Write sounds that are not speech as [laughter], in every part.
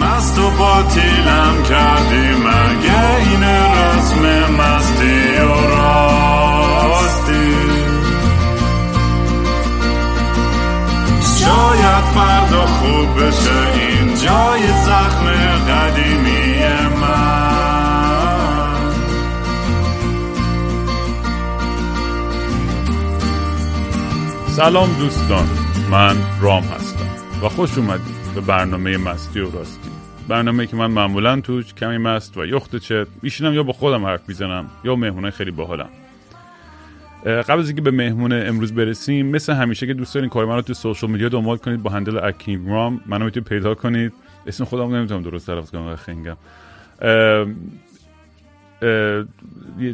مست و باطیلم کردی مگه این رسم مستی و راستی؟ شاید فردا خوب بشه این جای زخم قدیمی من. سلام دوستان من رام هستم و خوش اومدید به برنامه مستی و راستی. برنامه که من معمولا توش کمی مست و یخت چت میشینم یا با خودم حرف می‌زنم یا مهمونه خیلی باحالم. قبل از اینکه به مهمون امروز برسیم مثل همیشه که دوست دارین کار من رو تو سوشال میدیا دنبال کنید با هندل اکینگ رام منو می‌تونید پیدا کنید. اسم خودم نمی‌تونم درست تلفظ کنم خنگم.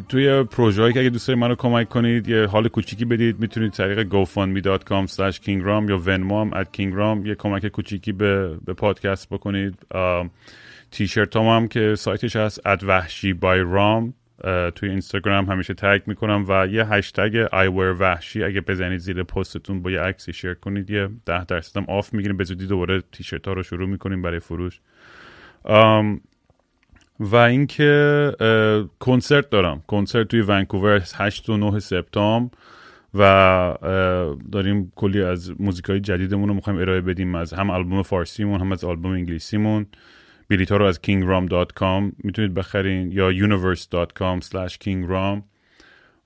توی پروژه که اگه دوست منو کمک کنید یه حال کوچیکی بدید. می‌تونید طریق gofundme.com kingram یا ونمو هم at kingram. یه کمک کوچیکی به, به پادکست بکنید. تیشرت هم, هم که سایتش هست at وحشی by رام. توی اینستاگرام همیشه tag می‌کنم و یه هشتگ wear وحشی. اگه بزنید زیر پستتون با یه عکسی share کنید یه ده درصد هم off می‌گیریم. به زودی دوباره تیشرت ها رو شروع می‌کنیم برای فروش. و اینکه کنسرت دارم. کنسرت توی ونکوور 8 و 9 سپتامبر و داریم کلی از موزیک های جدیدمون رو می‌خوایم ارائه بدیم از هم آلبوم فارسیمون هم از آلبوم انگلیسیمون. بلیط ها رو از kingram.com می‌تونید بخرین یا universe.com slash kingram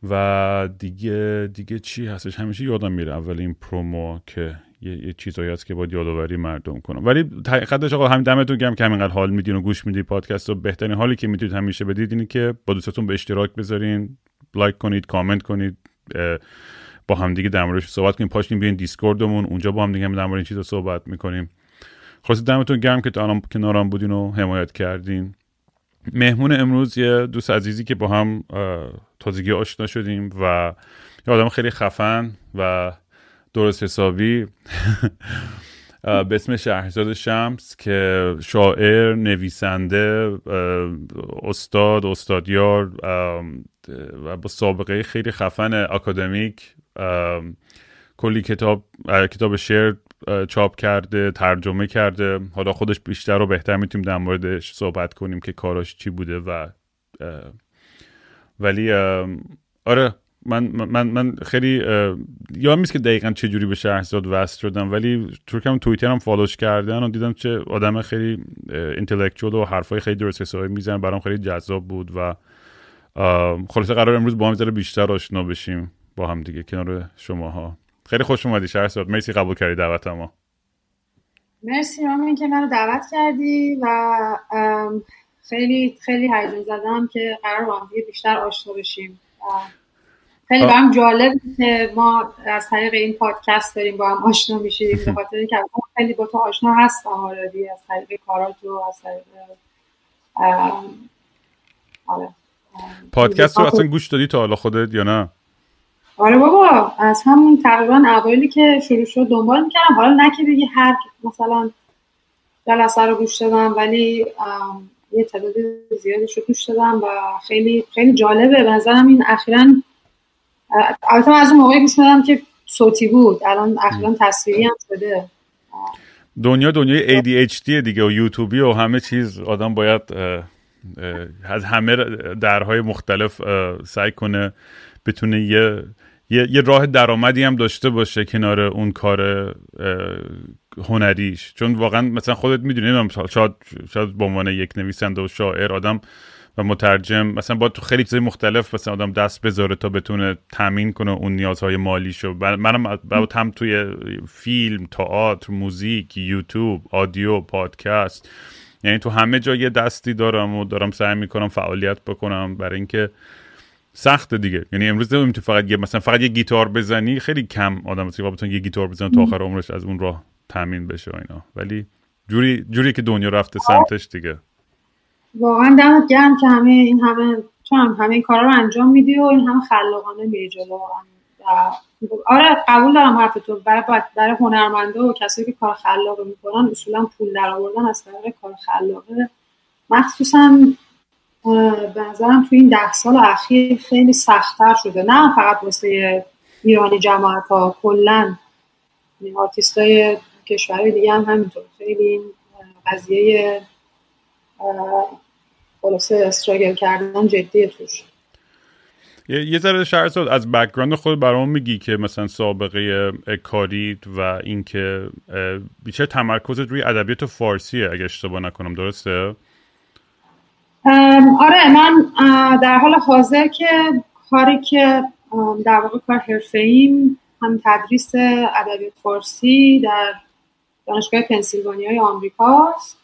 و دیگه دیگه چی هستش؟ همیشه یادم میره اول این promo که یه, یه چیزایی هست که باید یادآوری مردم کنم. ولی حقیقتش آقا همین دمتون گرم که همینقدر حال میدین و گوش می‌دید پادکست رو. بهترین حالی که می‌تونید همیشه بدید اینه که با دوستاتون به اشتراک بذارین لایک کنید کامنت کنید با همدیگه در موردش صحبت کنیم. پاشیم بیاین دیسکوردمون اونجا با هم دیگه در مورد این چیزا صحبت می‌کنیم. خلاص دمتون گرم که تا الان کنارم بودین و حمایت کردین. مهمون امروز یه دوست عزیزی که با هم تازگی آشنا شدیم و یه آدم خیلی خفن و درست حسابی. به اسم شهرزاد شمس که شاعر نویسنده استاد استادیار و با سابقه خیلی خفن اکادمیک کلی کتاب کتاب شعر چاپ کرده ترجمه کرده. حالا خودش بیشتر و بهتر می‌تونیم در موردش صحبت کنیم که کاراش چی بوده و ولی آره من من من خیلی یا نیست که دقیقا چه جوری به شهرزاد وصل شدم ولی تو کم توییتر هم فالوش کردن و دیدم چه آدم خیلی اینتלקچوال و حرفای خیلی درست حسابی می‌زنه برام خیلی جذاب بود و خلاصه قرار امروز با هم بیشتر آشنا بشیم با هم دیگه کنار شماها. خیلی خوش اومدی شهرزاد مرسی قبول کردی دعوت ما. مرسی رامین که منو دعوت کردی و خیلی خیلی هیجان زدم که قرار با هم بیشتر آشنا بشیم. خیلی برام جالب که ما از طریق این پادکست داریم با هم آشنا میشیم. به خاطر اینکه خیلی با تو آشنا هستم آردی از طریق کارات و از طریق آره. پادکست رو اصلا گوش دادی تا حالا خودت یا نه؟ آره بابا از همون تقریبا اوایلی که شروع شد دنبال می‌کردم. حالا نه که بگی هر مثلا جلسه رو گوش دادم ولی یه تعداد زیادی رو گوش دادم و خیلی خیلی جالبه. به نظرم این اخیرا البته از اون موقعی گوش که صوتی بود. الان اخیرا تصویری هم شده. دنیا دنیای ADHD دیگه و یوتیوبی و همه چیز. آدم باید از همه درهای مختلف سعی کنه بتونه یه یه, راه درآمدی هم داشته باشه کنار اون کار هنریش. چون واقعا مثلا خودت می‌دونی شاید شاید به عنوان یک نویسنده و شاعر آدم و مترجم مثلا با تو خیلی چیزای مختلف مثلا آدم دست بذاره تا بتونه تامین کنه اون نیازهای مالیشو. منم هم توی فیلم تئاتر موزیک یوتیوب آدیو پادکست. یعنی تو همه جا یه دستی دارم و دارم سعی می‌کنم فعالیت بکنم. برای اینکه سخته دیگه. یعنی امروز نمی‌تونی فقط یه مثلا فقط یه گیتار بزنی خیلی کم آدم هست بتونه یه گیتار بزنه تا آخر عمرش از اون راه تامین بشه اینا. ولی جوری جوری که دنیا رفته سمتش دیگه. واقعا دمت گرم که همه این همه چون همه این کارا رو انجام میدی و این همه خلاقانه میری جلو. آره قبول دارم حرف تو. برای برای هنرمنده و کسایی که کار خلاقه می‌کنن اصولا پول در آوردن از طریق کار خلاقه. مخصوصا به نظرم تو این ده سال اخیر خیلی سختتر شده. نه فقط واسه ایرانی جماعت ها کلا. آرتیست های کشورهای دیگه هم همینطور. خیلی قضیه خلاصه struggle کردن جدیه توش. یه ذره شهرزاد از background خود برام میگی که مثلا سابقه کاریت و اینکه بیشتر تمرکزت روی ادبیات فارسیه اگه اشتباه نکنم درسته؟ آره من در حال حاضر که کاری که در واقع کار حرفه ایم هم تدریس ادبیات فارسی در دانشگاه پنسیلوانیای آمریکاست.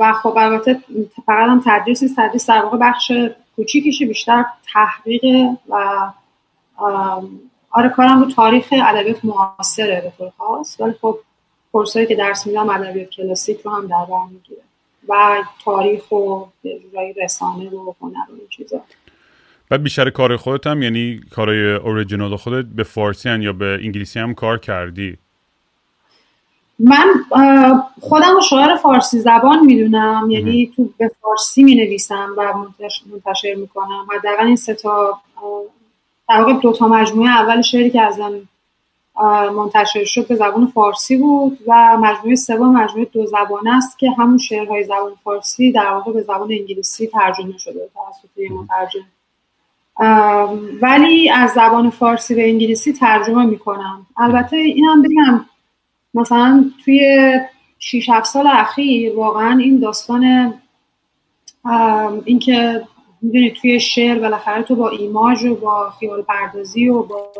و خب البته فقط هم تدریس تدریس در واقع بخش کوچیکیشه بیشتر تحقیق و آره کارم رو تاریخ ادبیات معاصره به طور خاص. ولی خب کورسایی که درس میدم ادبیات کلاسیک رو هم در بر می‌گیره. و تاریخ و جورایی رسانه و هنر و چیزا. و بیشتر کار خودت هم یعنی کارهای اوریجینال خودت به فارسی یا به انگلیسی هم کار کردی؟ من خودم رو شاعر فارسی زبان می‌دونم. یعنی تو به فارسی می نویسم و منتشر می‌کنم. حداقل این سه تا در واقع دو تا مجموعه اول شعری که ازم منتشر شد به زبان فارسی بود و مجموعه سوم مجموعه دو زبانه است که همون شعرهای زبان فارسی در واقع به زبان انگلیسی ترجمه شده توسط یه مترجم. ولی از زبان فارسی به انگلیسی ترجمه می‌کنم. البته اینم بگم مثلا توی 6 7 سال اخیر واقعا این داستان اینکه می‌دونی توی شعر بالاخره تو با ایماژ و با خیال پردازی و با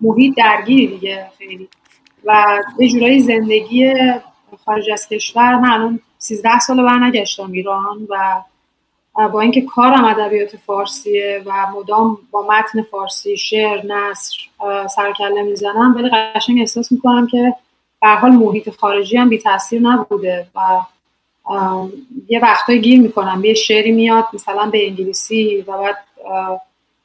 محیط درگیری دیگه خیلی. و یه جورایی زندگی خارج از کشور من الان 13 سال برنگشتم ایران و با اینکه کارم ادبیات فارسیه و مدام با متن فارسی شعر نصر سرکله می‌زنم ولی قشنگ احساس می‌کنم که به حال محیط خارجی هم بی تاثیر نبوده و یه وقتایی گیر می‌کنم یه شعری میاد مثلا به انگلیسی و بعد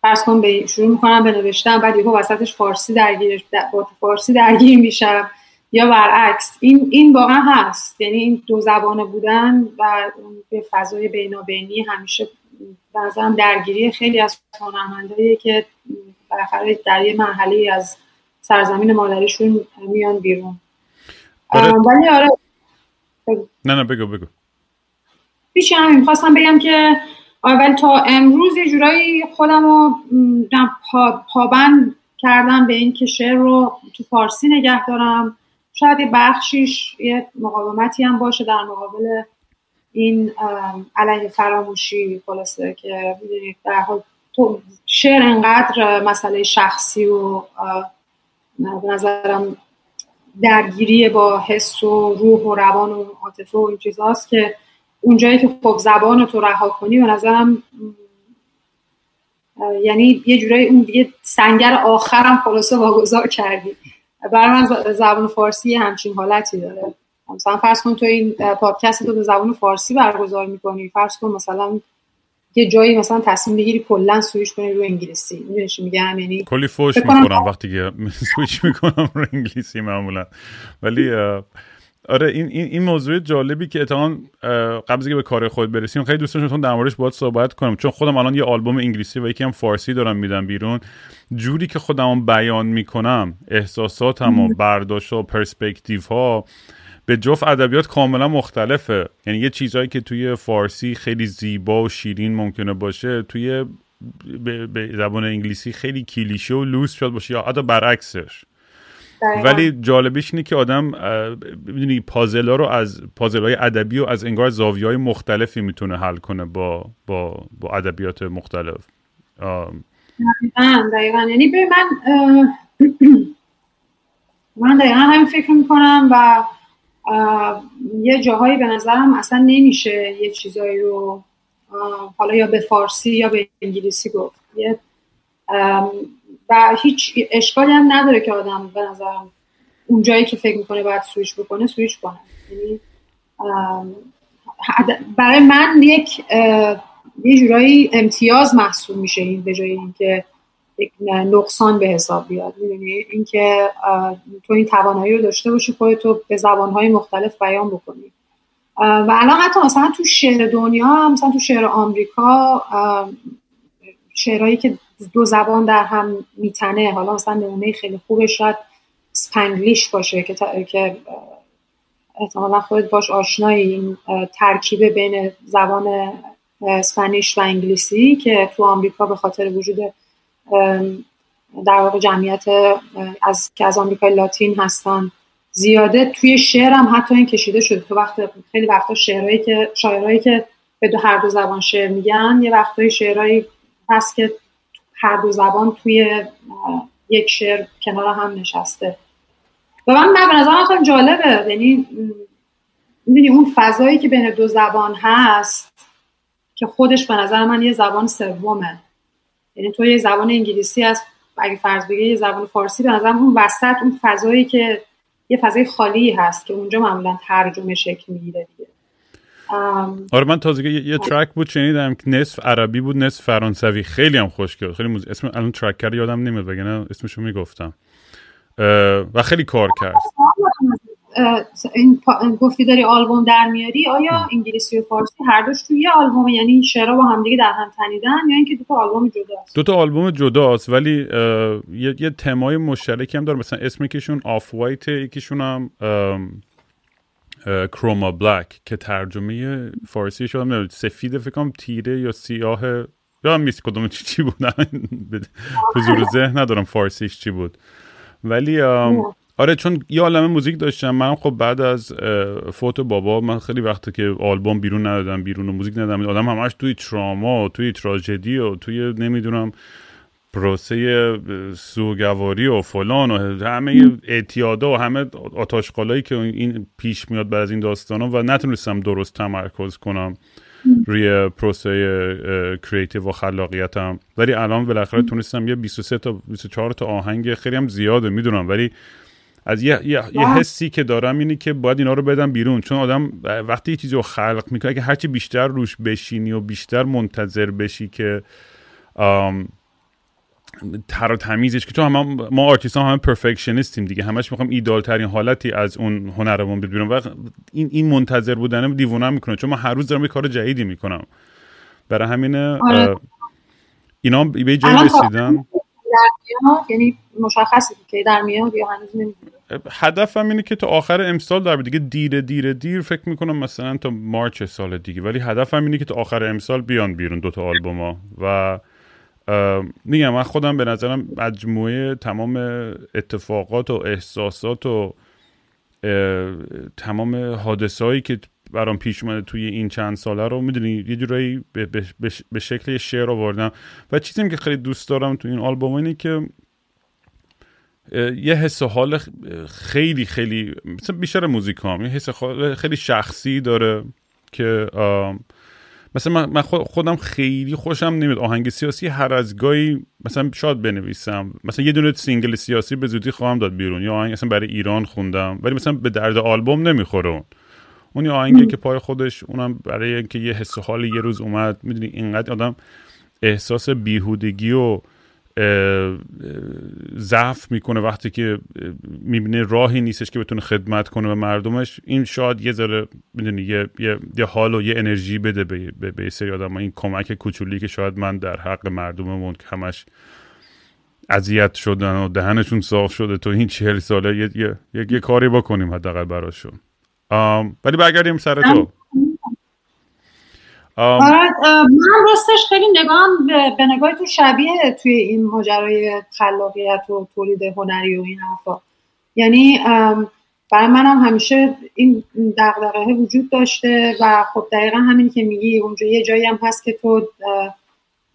فرض کن به شروع می‌کنم به نوشتن بعد یهو وسطش فارسی درگیر با فارسی درگیر میشم یا برعکس این این واقعا هست یعنی این دو زبانه بودن و به فضای بینابینی همیشه به نظرم درگیری خیلی از هنرمندایی که بالاخره در یه مرحله از سرزمین مادریشون میان بیرون. ولی آره. نه نه بگو بگو. پیش همین می‌خواستم بگم که آره ولی تا امروز یه جورایی خودم رو پا، پابند کردم به این که شعر رو تو فارسی نگه دارم. شاید یه بخشیش یه مقاومتی هم باشه در مقابل این علیه فراموشی خلاصه که می‌دونید در حال تو شعر انقدر مسئله شخصی و به نظرم درگیری با حس و روح و روان و عاطفه و این چیزاست که اونجایی که خب زبان تو رها کنی به نظرم یعنی یه جورایی اون دیگه سنگر آخرم خلاصه واگذار کردی. برای من زبان فارسی همچین حالتی داره. مثلا فرض کن تو این پادکست تو به زبان فارسی برگزار می‌کنی. فرض کن مثلا یه جایی مثلا تصمیم بگیری کلا سویش کنی رو انگلیسی. می‌دونی چی میگم؟ یعنی کلی فوش می‌کنم وقتی که [laughs] سویچ می‌کنم رو انگلیسی معمولا. ولی آره این این این موضوع جالبی که اتهام قبل که به کار خود برسیم خیلی دوست داشتم در موردش باهات صحبت کنم. چون خودم الان یه آلبوم انگلیسی و یکی هم فارسی دارم میدم بیرون. جوری که خودم بیان می‌کنم احساساتم و برداشت و پرسپکتیو ها به جفت ادبیات کاملا مختلفه. یعنی یه چیزهایی که توی فارسی خیلی زیبا و شیرین ممکنه باشه توی به زبان انگلیسی خیلی کلیشه و لوس شد باشه یا حتی برعکسش. ولی جالبیش اینه که آدم می‌دونی پازل ها رو از پازل های ادبی و از انگار زاویه های مختلفی می‌تونه حل کنه با با با ادبیات مختلف. دقیقا یعنی من [clears throat] من دقیقا همین فکر می‌کنم و یه جاهایی به نظرم اصلا نمیشه یه چیزایی رو حالا یا به فارسی یا به انگلیسی گفت. و هیچ اشکالی هم نداره که آدم به نظرم اون جایی که فکر می‌کنه باید سویش بکنه سویش کنه. یعنی برای من یک یه جورایی امتیاز محسوب میشه این به جای اینکه یک نقصان به حساب بیاد. می‌دونی؟ اینکه تو این توانایی رو داشته باشی خودتو به زبانهای مختلف بیان بکنی. و الان حتی مثلا تو شعر دنیا مثلا تو شعر آمریکا شعرهایی که دو زبان در هم میتنه حالا مثلا نمونه خیلی خوبش شاید سپنگلیش باشه که, که احتمالا خودت باش آشنایی. این ترکیب بین زبان اسپانیش و انگلیسی که تو آمریکا به خاطر وجود در واقع جمعیت از که از آمریکای لاتین هستن زیاده. توی شعر هم حتی این کشیده شده. تو وقت خیلی وقتا شعرهایی که شاعرایی که به دو هر دو زبان شعر میگن یه وقتای شعرهایی هست که هر دو زبان توی یک شعر کنار هم نشسته. و من به نظرم خیلی جالبه. یعنی می‌دونی اون فضایی که بین دو زبان هست که خودش به نظر من یه زبان سومه. یعنی تو یه زبان انگلیسی از اگه فرض بگی یه زبان فارسی به نظر اون وسط اون فضایی که یه فضای خالی هست که اونجا معمولا ترجمه شکل می‌گیره دیگه. آره من تازه یه, یه ترک بود شنیدم که نصف عربی بود نصف فرانسوی. خیلی هم خوشگل خیلی موز... اسم الان ترکر یادم نمیاد وگرنه اسمشو می‌گفتم. و خیلی کار کرد. این گفتی داری آلبوم در میاری؟ آیا انگلیسی و فارسی هر دوش توی یه آلبوم یعنی این شعرها با همدیگه در هم تنیدن یا اینکه دو تا آلبوم جداست؟ دو تا آلبوم جداست ولی یه, یه تمای مشترکی هم داره. مثلا اسم یکیشون Off White یکیشون هم Chroma Black که ترجمه فارسی شده سفید فکر کنم تیره یا سیاه یا میست کدوم چی چی بود؟ [laughs] حضور ذهن ندارم فارسیش چی بود. ولی آره چون یه عالم موزیک داشتم. من خب بعد از فوت بابا من خیلی وقته که آلبوم بیرون ندادم بیرون و موزیک ندادم. آدم همش توی تراما و توی تراژدی و توی نمی‌دونم پروسه سوگواری و فلان و همه اعتیادا و همه آت آشغالایی که این پیش میاد بعد از این داستانا و نتونستم درست تمرکز کنم روی پروسه creative و خلاقیتم. ولی الان بالاخره تونستم یه 23 تا 24 تا آهنگ خیلی هم زیاده می‌دونم. ولی از یه, یه،, یه حسی که دارم اینه که باید اینا رو بدم بیرون. چون آدم وقتی یه چیزی رو خلق می‌کنه که هرچی بیشتر روش بشینی و بیشتر منتظر بشی که تر و تمیزش که تو هم ما آرتیست هم همه perfectionist یم دیگه. همش می‌خوام ایده‌آل ترین حالتی از اون هنرمون بیرون. و این این منتظر بودن دیوونم می‌کنه. چون من هر روز دارم یه کار جدیدی می‌کنم. برای همینه آره. اینا به جایی رسیدن. یعنی مشخصه که در میاد یا هنوز هدفم اینه که تا آخر امسال در دیگه دیر دیر دیر فکر می‌کنم مثلا تا مارچ سال دیگه ولی هدفم اینه که تا آخر امسال بیان بیرون دوتا آلبوم ها. و میگم من خودم به نظرم مجموعه تمام اتفاقات و احساسات و تمام حادثه که برام پیش اومده توی این چند ساله رو. می‌دونی یه جورایی به, به, شکل شعر آوردم. و چیزی که خیلی دوست دارم تو این آلبوم اینه که یه حس حال خیلی خیلی مثل بیشتر موزیکام. یه حس خیلی شخصی داره که مثلا من خودم خیلی خوشم نمیاد. آهنگ سیاسی هر از گاهی مثلا شاد بنویسم. مثلا یه دونه single سیاسی به زودی خواهم داد بیرون. یا آهنگ مثلا برای ایران خوندم. ولی مثلا به درد آلبوم نمی‌خوره. اون یه آهنگی که پای خودش اونم برای اینکه یه حس حال یه روز اومد می‌دونی اینقدر آدم احساس بیهودگی و ضعف می‌کنه وقتی که می‌بینه راهی نیستش که بتونه خدمت کنه به مردمش. این شاید یه ذره می‌دونی یه،, یه،, یه حال و یه انرژی بده به, به،, به سری آدم. این کمک کوچولی که شاید من در حق مردممون که همش اذیت شدن و دهنشون صاف شده تو این چهل ساله یه, یه،, یه،, یه کاری بکنیم حداقل براشون. ولی برگردیم سر تو. آره من راستش خیلی نگاهم به نگاه تو شبیه توی این ماجرای خلاقیت و تولید هنری و این حرفا. یعنی برای منم همیشه این دغدغه وجود داشته و خب دقیقا همین که میگی اونجا یه جایی هم هست که تو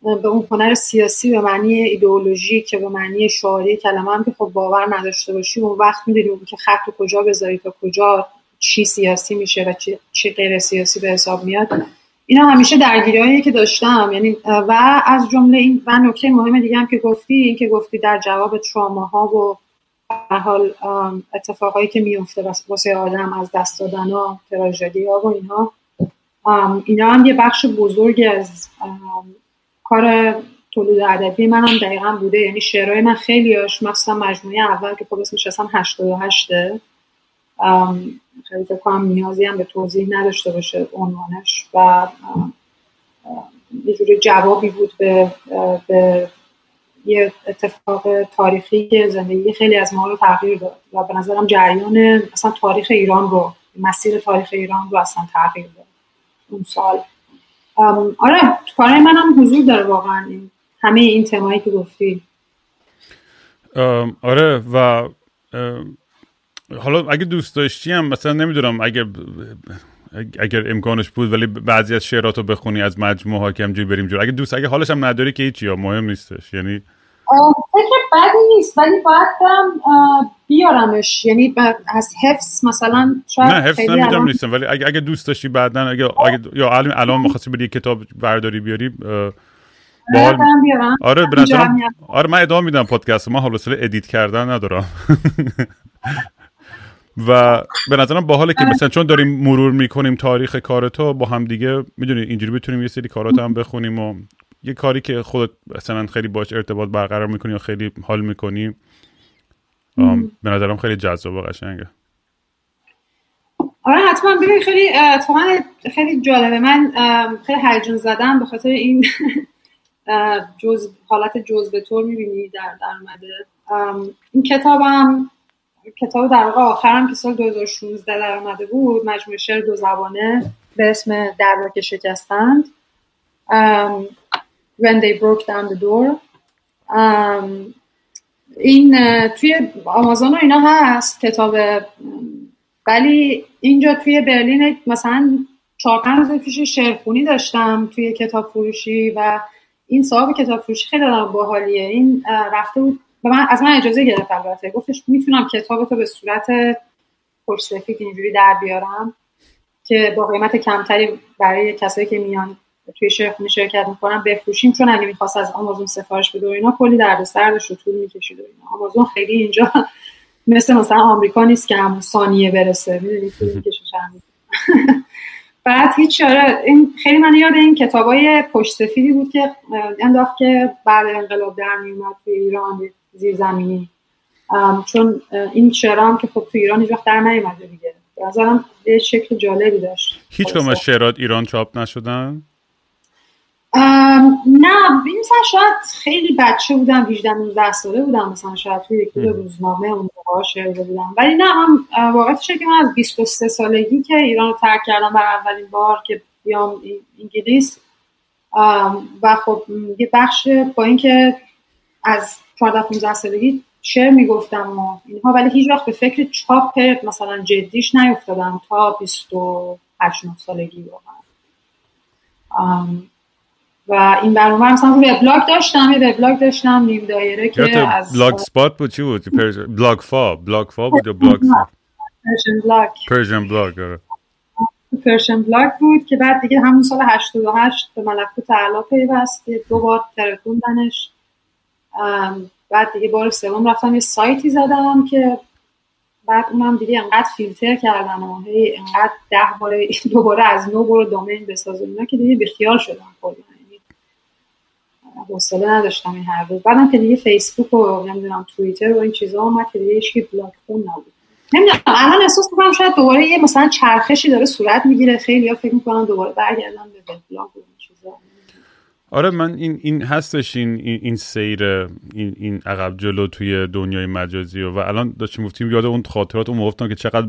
به اون هنر سیاسی به معنی ایدئولوژی که به معنی شعاری کلمه هم که خب باور نداشته باشی اون وقت می‌دونی که خط کجا بذاری تا کجا چی سیاسی میشه و چی, غیر سیاسی به حساب میاد. اینا همیشه درگیری که داشتم. یعنی و از جمله این و نکته مهم دیگه هم که گفتی این که گفتی در جواب ها و حال اتفاقایی که میفته واسه آدم از دست دادن ها تراژدی ها و اینها. اینا هم یه بخش بزرگی از کار تولید ادبی هم دقیقا بوده. یعنی شعرهای من خیلی هاش مثلا مجموعه اول که خب اسمش اصلا 88 خیلی فکر کنم نیازی هم به توضیح نداشته باشه عنوانش و یه جوری جوابی بود به, به یه اتفاق تاریخی که زندگی خیلی از ما رو تغییر داد و به نظرم جریان اصلا تاریخ ایران رو مسیر تاریخ ایران رو اصلا تغییر داد اون سال آره تو کارهای منم حضور داره واقعا همه این تمایی که گفتی آره و حالا اگه دوست داشتی هم مثلا نمی‌دونم اگر اگر امکانش بود ولی بعضی از شعرات رو بخونی از مجموعه ها که همجوری بریم جور اگه دوست اگه حالش هم نداری که هیچی مهم نیستش. یعنی فکر بدی نیست ولی باید برم بیارمش. یعنی از حفظ مثلا شاید نه حفظ نمی‌دونم نیستم ولی اگه, اگه دوست داشتی بعدا اگه, اگه یا الان الان می‌خواستی بری کتاب برداری بیاری بال... آره آره من ادامه میدم پادکست ما حالا ادیت کردن ندارم. [laughs] و به نظرم باحاله که مثلا چون داریم مرور می‌کنیم تاریخ کار تو با هم دیگه می‌دونی اینجوری بتونیم یه سری کارات هم بخونیم و یه کاری که خودت مثلا خیلی باش ارتباط برقرار می‌کنی و خیلی حال می‌کنی به نظرم خیلی جذاب و قشنگه. آره حتما. ببین خیلی خیلی جالبه. من خیلی هیجان زدم به خاطر این [laughs] جز حالت جزء طور می‌بینی در در این کتابم کتاب در واقع آخرم که سال 2016 در آمده بود مجموعه شعر دو زبانه به اسم در را که شکستند When they broke down the door. این توی آمازون و اینا هست کتاب ولی اینجا توی برلین مثلا چهار پنج روز پیش شعرخونی داشتم توی کتاب فروشی و این صاحب کتاب فروشی خیلی آدم باحالیه. این رفته بود و من از من اجازه گرفت البته گفتش می‌تونم کتاب تو به صورت خوش سفید اینجوری در بیارم که با قیمت کمتری برای کسایی که میان توی شرخونی شرکت می‌کنن بفروشیم چون اگه می‌خواست از آمازون سفارش بده و اینا کلی دردسر داشت و طول می‌کشید و اینا. آمازون خیلی اینجا مثل مثلا آمریکا نیست که همون ثانیه برسه. می‌دونی؟ بعد هیچ آره این خیلی من یاد این کتابای پشت سفیدی بود که انداخت که بعد انقلاب در میومد توی ایران. زیرزمینی. چون این شعرام که خب تو ایران هیچ وقت در نیومده دیگه. نظرم یه شکل جالبی داشت. هیچ کم از شعرات ایران چاپ نشدن؟ نه این مثلا شاید خیلی بچه بودم 18 19 ساله بودم مثلا شاید توی یک روزنامه اون موقع شعر بودم. ولی نه هم واقعیتش که من از 23 سالگی که ایران رو ترک کردم برای اولین بار که بیام انگلیس و خب یه بخش با اینکه از 14 15 سالگی شعر می‌گفتم و اینها ولی هیچ وقت به فکر چاپ مثلا جدیش نیفتادم تا 28 سالگی واقعا. و این برنامه مثلا روی وبلاگ داشتم یه وبلاگ داشتم نیم دایره که از Blogspot بود چی بود؟ بلاگ فا. بلاگ فا بود یا بلاگ پرشن بلاگ. پرشن بلاگ پرشن بلاگ بود که بعد دیگه همون سال 88 به ملکوت اعلا پیوست دو بار ترکوندنش بعد دیگه بار سوم رفتم یه سایتی زدم که بعد اونم دیگه انقدر فیلتر کردن و هی انقدر ده بار دوباره از نو برو دومین بساز اینا که دیگه بیخیال شدم کلا. یعنی حوصله نداشتم این هر روز. بعدم که دیگه فیسبوک و نمی‌دونم توییتر و این چیزا اومد که دیگه هیچ بلاک خون نبود. نمی‌دونم الان احساس می‌کنم شاید دوباره یه مثلا چرخشی داره صورت می‌گیره. خیلی ها فکر می‌کنن دوباره برگردن به وبلاگ آره من این این هستش این این, سیر این این عقب جلو توی دنیای مجازی و, و الان داشتیم گفتیم یاد اون خاطرات اون موقع که چقدر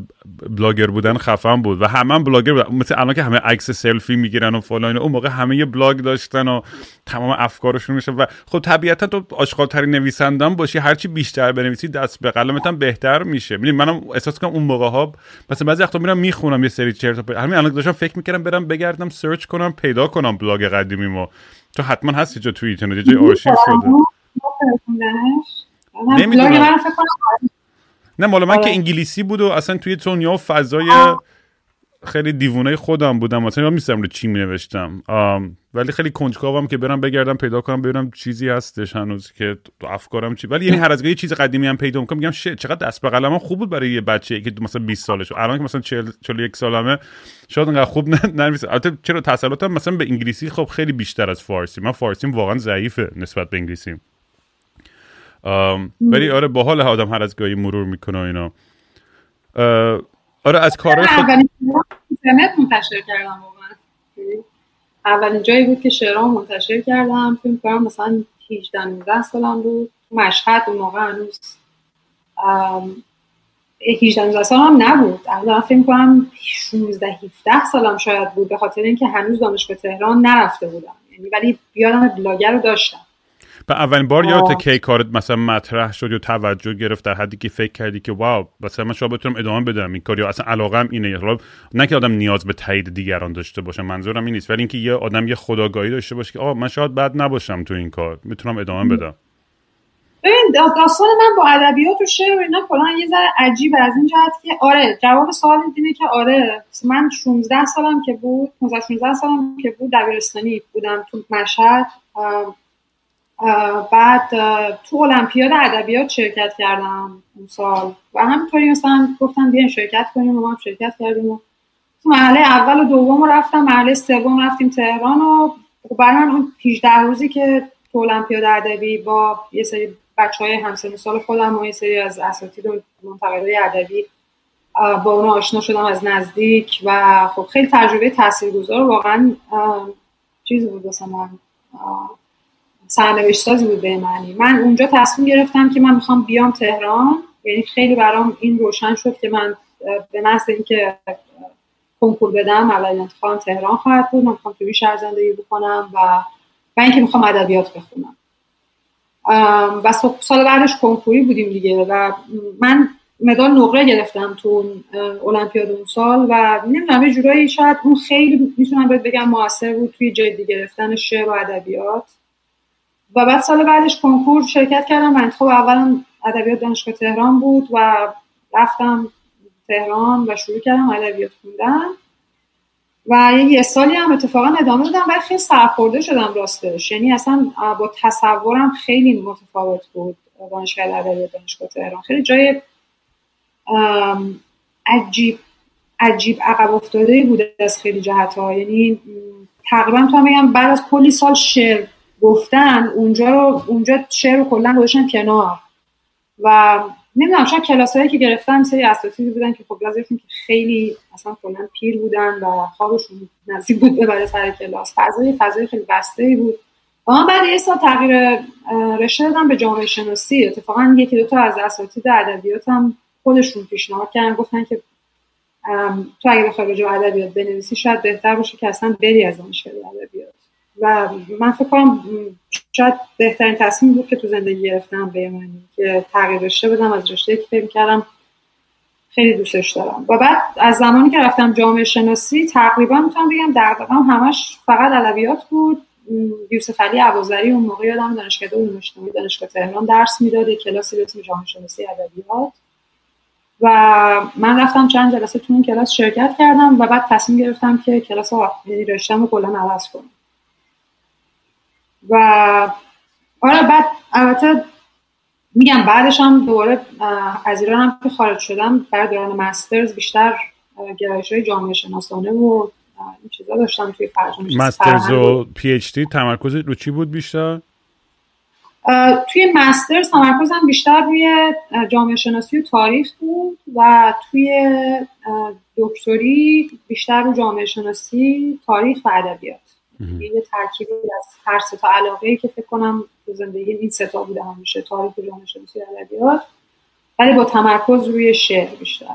بلاگر بودن خفن بود و همه هم بلاگر بودن. مثل الان که همه عکس سلفی می‌گیرن و فلان اون موقع همه یه بلاگ داشتن و تمام افکارشون میشه و خب طبیعتا تو آشغالترین نویسندم باشی هرچی بیشتر بنویسی دست به قلمت هم بهتر میشه. می‌دونی منم احساس کنم اون موقع ها مثلا بعضی وقتا میرم می‌خونم یه سری چرت همین الان داشتم فکر می‌کردم برم بگردم search کنم پیدا کنم بلاگ قدیمیمو. تو حتما هست جا توی اینترنت جای آرشیو شده. نمی‌دونم. نه مال من که انگلیسی بود و اصلا توی دنیا فضای خیلی دیوونه خودم بودم. مثلا میستم رو چی می نوشتم ولی خیلی کنجکاوم که برم بگردم پیدا کنم ببینم چیزی هستش هنوز که تو افکارم چی. ولی یعنی هر از یه چیز قدیمی هم پیدا می‌کنم میگم چقدر دست به قلمم خوب بود برای یه بچه که مثلا 20 سالش الان که مثلا 40 41 سالمه شاید انقدر خوب [laughs] ننویسم البته چرا تسلطم مثلا به انگلیسی خب خیلی بیشتر از فارسی. من فارسیم واقعا ضعیفه نسبت به انگلیسی ولی آره باحال آدم هر از گاهی مرور می‌کنه اینا. آره از کارهای خود اینترنت منتشر کردم واقعا. اولین جایی بود که شعرام منتشر کردم. فکر کنم مثلا 18 19 سالم بود. مشهد اون موقع هنوز 18 19 سالم نبود. الان فکر کنم 16 17 سالم شاید بود به خاطر اینکه هنوز دانشگاه تهران نرفته بودم. یعنی ولی یادم بلاگر رو داشتم. به اولین بار یادت کی کارت مثلا مطرح شد یا توجه گرفت در حدی که فکر کردی که واو مثلا من شاید بتونم ادامه بدم این کار یا اصلا علاقم اینه. حالا نه که آدم نیاز به تایید دیگران داشته باشه منظورم این نیست. ولی اینکه یه آدم یه خداگاهی داشته باشه که آه من شاید بد نباشم تو این کار می‌تونم ادامه بدم. ببین داستان من با ادبیات و شعر و اینا کلا یه ذره عجیبه از این جهت که آره جواب سوال اینه که آره من 16 سالم که بود 15 16 سالم که بود دبیرستانی بودم تو مشهد. بعد تو المپیاد ادبیات شرکت کردم اون سال. و همینطوری مثلا گفتن بیاین شرکت کنیم و ما هم شرکت کردیم و تو مرحله اول و دوم رفتم مرحله سوم رفتیم تهران و برای من اون 18 روزی که تو المپیاد ادبی با یه سری بچه های همسن سال خودم و یه سری از اساتید و منتقدای ادبی با اونا آشنا شدم از نزدیک و خب خیلی تجربه تاثیرگذار واقعا چیز بود واسه سرنوشت سازی بود به معنی. من اونجا تصمیم گرفتم که من می‌خوام بیام تهران. یعنی خیلی برام این روشن شد که من به محض اینکه کنکور بدم اولین انتخابم تهران خواهد بود. من می‌خوام توی شهر زندگی بکنم و و اینکه می‌خوام ادبیات بخونم. و سال بعدش کنکوری بودیم دیگه و من مدال نقره گرفتم تو المپیاد اون سال و نمی‌دونم یه جورایی شاید اون خیلی می‌تونم بگم موثر بود توی جدی گرفتن شعر و ادبیات. و بعد سال بعدش کنکور شرکت کردم و انتخاب اولم ادبیات دانشگاه تهران بود و رفتم تهران و شروع کردم ادبیات خوندن. و یه سالی هم اتفاقا ادامه دادم ولی خیلی سرخورده شدم راستش. یعنی اصلا با تصورم خیلی متفاوت بود دانشگاه ادبیات دانشگاه تهران. خیلی جای عجیب عجیب عقب افتاده بود از خیلی جهت ها یعنی تقریبا تو بگم بعد از کلی سال شعر گفتن اونجا رو اونجا شعر رو کلا گذاشتن کنار. و نمی‌دونم شاید کلاسایی که گرفتم سری اساتیدی بودن که خب بعضیشون که خیلی اصلا کلا پیر بودن و خوابشون نزدیک بود ببره سر کلاس. فضای فضای خیلی بسته بود. و من بعد یه سال تغییر رشته دادم به جامعه شناسی. اتفاقا یکی دو تا از اساتید ادبیاتم خودشون پیشنهاد کردن. گفتن که تو اگه بخوای به ادبیات بنویسی شاید بهتر باشه که اصلا بری از دانشگاه ادبیات. و من فکر کنم شاید بهترین تصمیم بود که تو زندگی گرفتم به معنی که تغییر رشته بدم از رشته که فکر کردم خیلی دوستش دارم. و بعد از زمانی که رفتم جامعه شناسی تقریبا می‌تونم بگم دقیقا همش فقط ادبیات بود. یوسف علی ابوذری اون موقع یادم دانشگاه علوم اجتماعی دانشگاه تهران درس می‌داد کلاسی به جامعه شناسی ادبیات و من رفتم چند جلسه تو اون کلاس شرکت کردم و بعد تصمیم گرفتم که کلاس یعنی رشتم رو کلا عوض کنم. و آره بعد البته میگم بعدش هم دوباره از ایران هم که خارج شدم برای دوران مسترز بیشتر گرایش های جامعه شناسانه و این چیزا داشتم توی فرجام مسترز و پی اچ دی تمرکز رو چی بود بیشتر؟ توی مسترز تمرکزم بیشتر روی جامعه شناسی و تاریخ بود و توی دکتری بیشتر رو جامعه شناسی تاریخ و ادبیات یه ترکیبی از هر سه تا علاقه که فکر کنم تو زندگی این سه تا بوده همیشه تاریخ جامعه شناسی ادبیات ولی با تمرکز روی شعر بیشتر.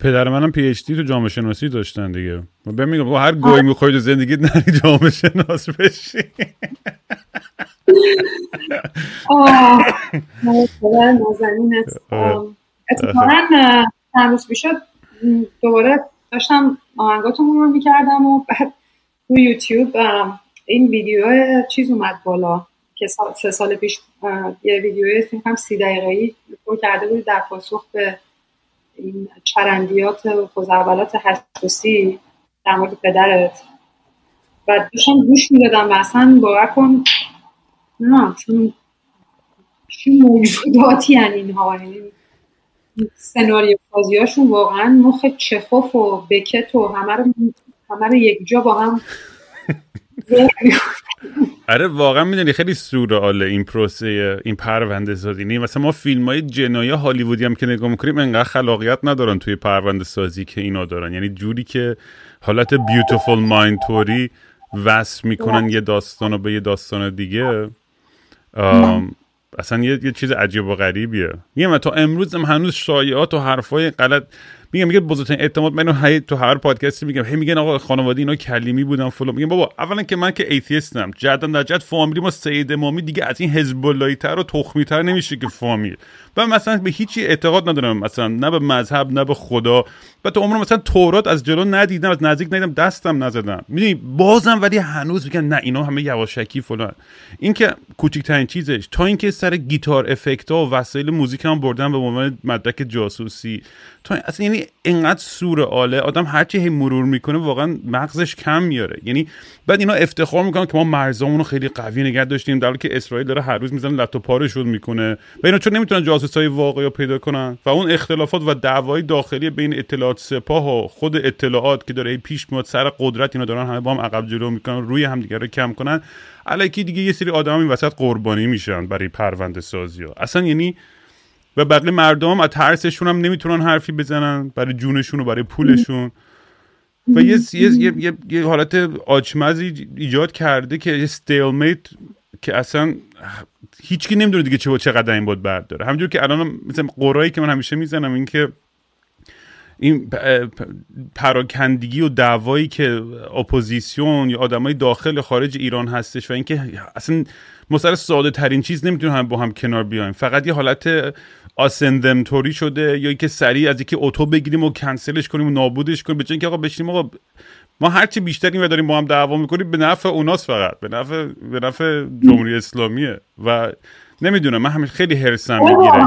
پدر منم پی اچ دی تو جامعه شناسی داشتن دیگه. من میگم هر گوی می‌خوای تو زندگی نری جامعه شناس بشی. [laughs] اتفاقا. چند روز پیش دوباره داشتم آهنگاتمون رو می‌کردم و بعد تو یوتیوب این ویدیو چیز اومد بالا که سه سال پیش یه ویدیو فکر سی دقیقه ای کرده بود در پاسخ به این چرندیات و خوزعبلات هشتوسی در مورد پدرت. و داشتم گوش می‌دادم و اصلا باور کن نه چون چه موجوداتی هن اینها؟ یعنی سناریو هاشون واقعا مخ چخوف و بکت و همه رو همه رو یک جا با هم [laughs] آره واقعا می‌دونی خیلی سورئاله این پروسه این پرونده سازی. یعنی مثلا ما فیلم های جنایی هالیوودی هم که نگاه می‌کنیم انقدر خلاقیت ندارن توی پرونده سازی که اینا دارن. یعنی جوری که حالت بیوتیفول مایند توری وصل می‌کنن یه داستان رو به یه داستان دیگه. اصلا یه, یه چیز عجیب و غریبیه. میگم تا امروز هم هنوز شایعات و حرفای غلط میگم میگه بزرگترین اعتماد من هی تو هر پادکستی میگم. هی میگن آقا خانواده اینا کلیمی بودن فلان. میگم بابا اولا که من که ایتیستم جدا در جد فامیلی ما سید امامی دیگه از این حزب تر و تخمی تر نمیشه که فامیل. و مثلا به هیچی اعتقاد ندارم مثلا نه به مذهب نه به خدا. و تو عمرم مثلا تورات از جلو ندیدم از نزدیک ندیدم دستم نزدم. می‌دونی بازم ولی هنوز میگن نه اینا همه یواشکی فلان. این که کوچکترین چیزش تا اینکه سر گیتار افکت ها و وسایل موزیک هم بردن به عنوان مدرک جاسوسی. تا اصلا یعنی اینقدر سور آله آدم هرچی هی مرور می‌کنه واقعا مغزش کم میاره یعنی بعد اینا افتخار می‌کنن که ما مرزامون رو خیلی قوی نگه داشتیم در که اسرائیل داره هر روز می‌زنه پاره شد می‌کنه. و اینا چون نمی‌تونن جاسوسای واقعی پیدا کنن. و اون اختلافات و دعوای داخلی بین اطلاعات سپاه و خود اطلاعات که داره پیش میاد سر قدرت اینا دارن همه با هم عقب جلو می‌کنن روی همدیگه رو کم کنن. الکی دیگه یه سری آدم این وسط قربانی میشن برای پرونده سازی ها. اصلا یعنی و بقیه مردم از ترسشون هم نمی‌تونن حرفی بزنن برای جونشون و برای پولشون. و یه, یه،, یه،, یه حالت آچمزی ایجاد کرده که استیلمیت که اصلا هیچکی نمی‌دونه دیگه چه چقدر این بود برد داره همجور که الان مثل قرایی که من همیشه می‌زنم این که این پراکندگی و دعوایی که اپوزیسیون یا آدمای داخل خارج ایران هستش و اینکه اصلا مثلا ساده ترین چیز نمی‌تونه هم با هم کنار بیایم. فقط یه حالت آسندمتوری شده یا اینکه سریع از یکی آتو بگیریم و کنسلش کنیم و نابودش کنیم به که آقا بشینیم آقا ما هرچی بیشتر این داریم با هم دعوا می‌کنیم به نفع اوناست فقط به نفع به نفع جمهوری اسلامیه. و نمی‌دونم من همین خیلی هرسم می‌گیره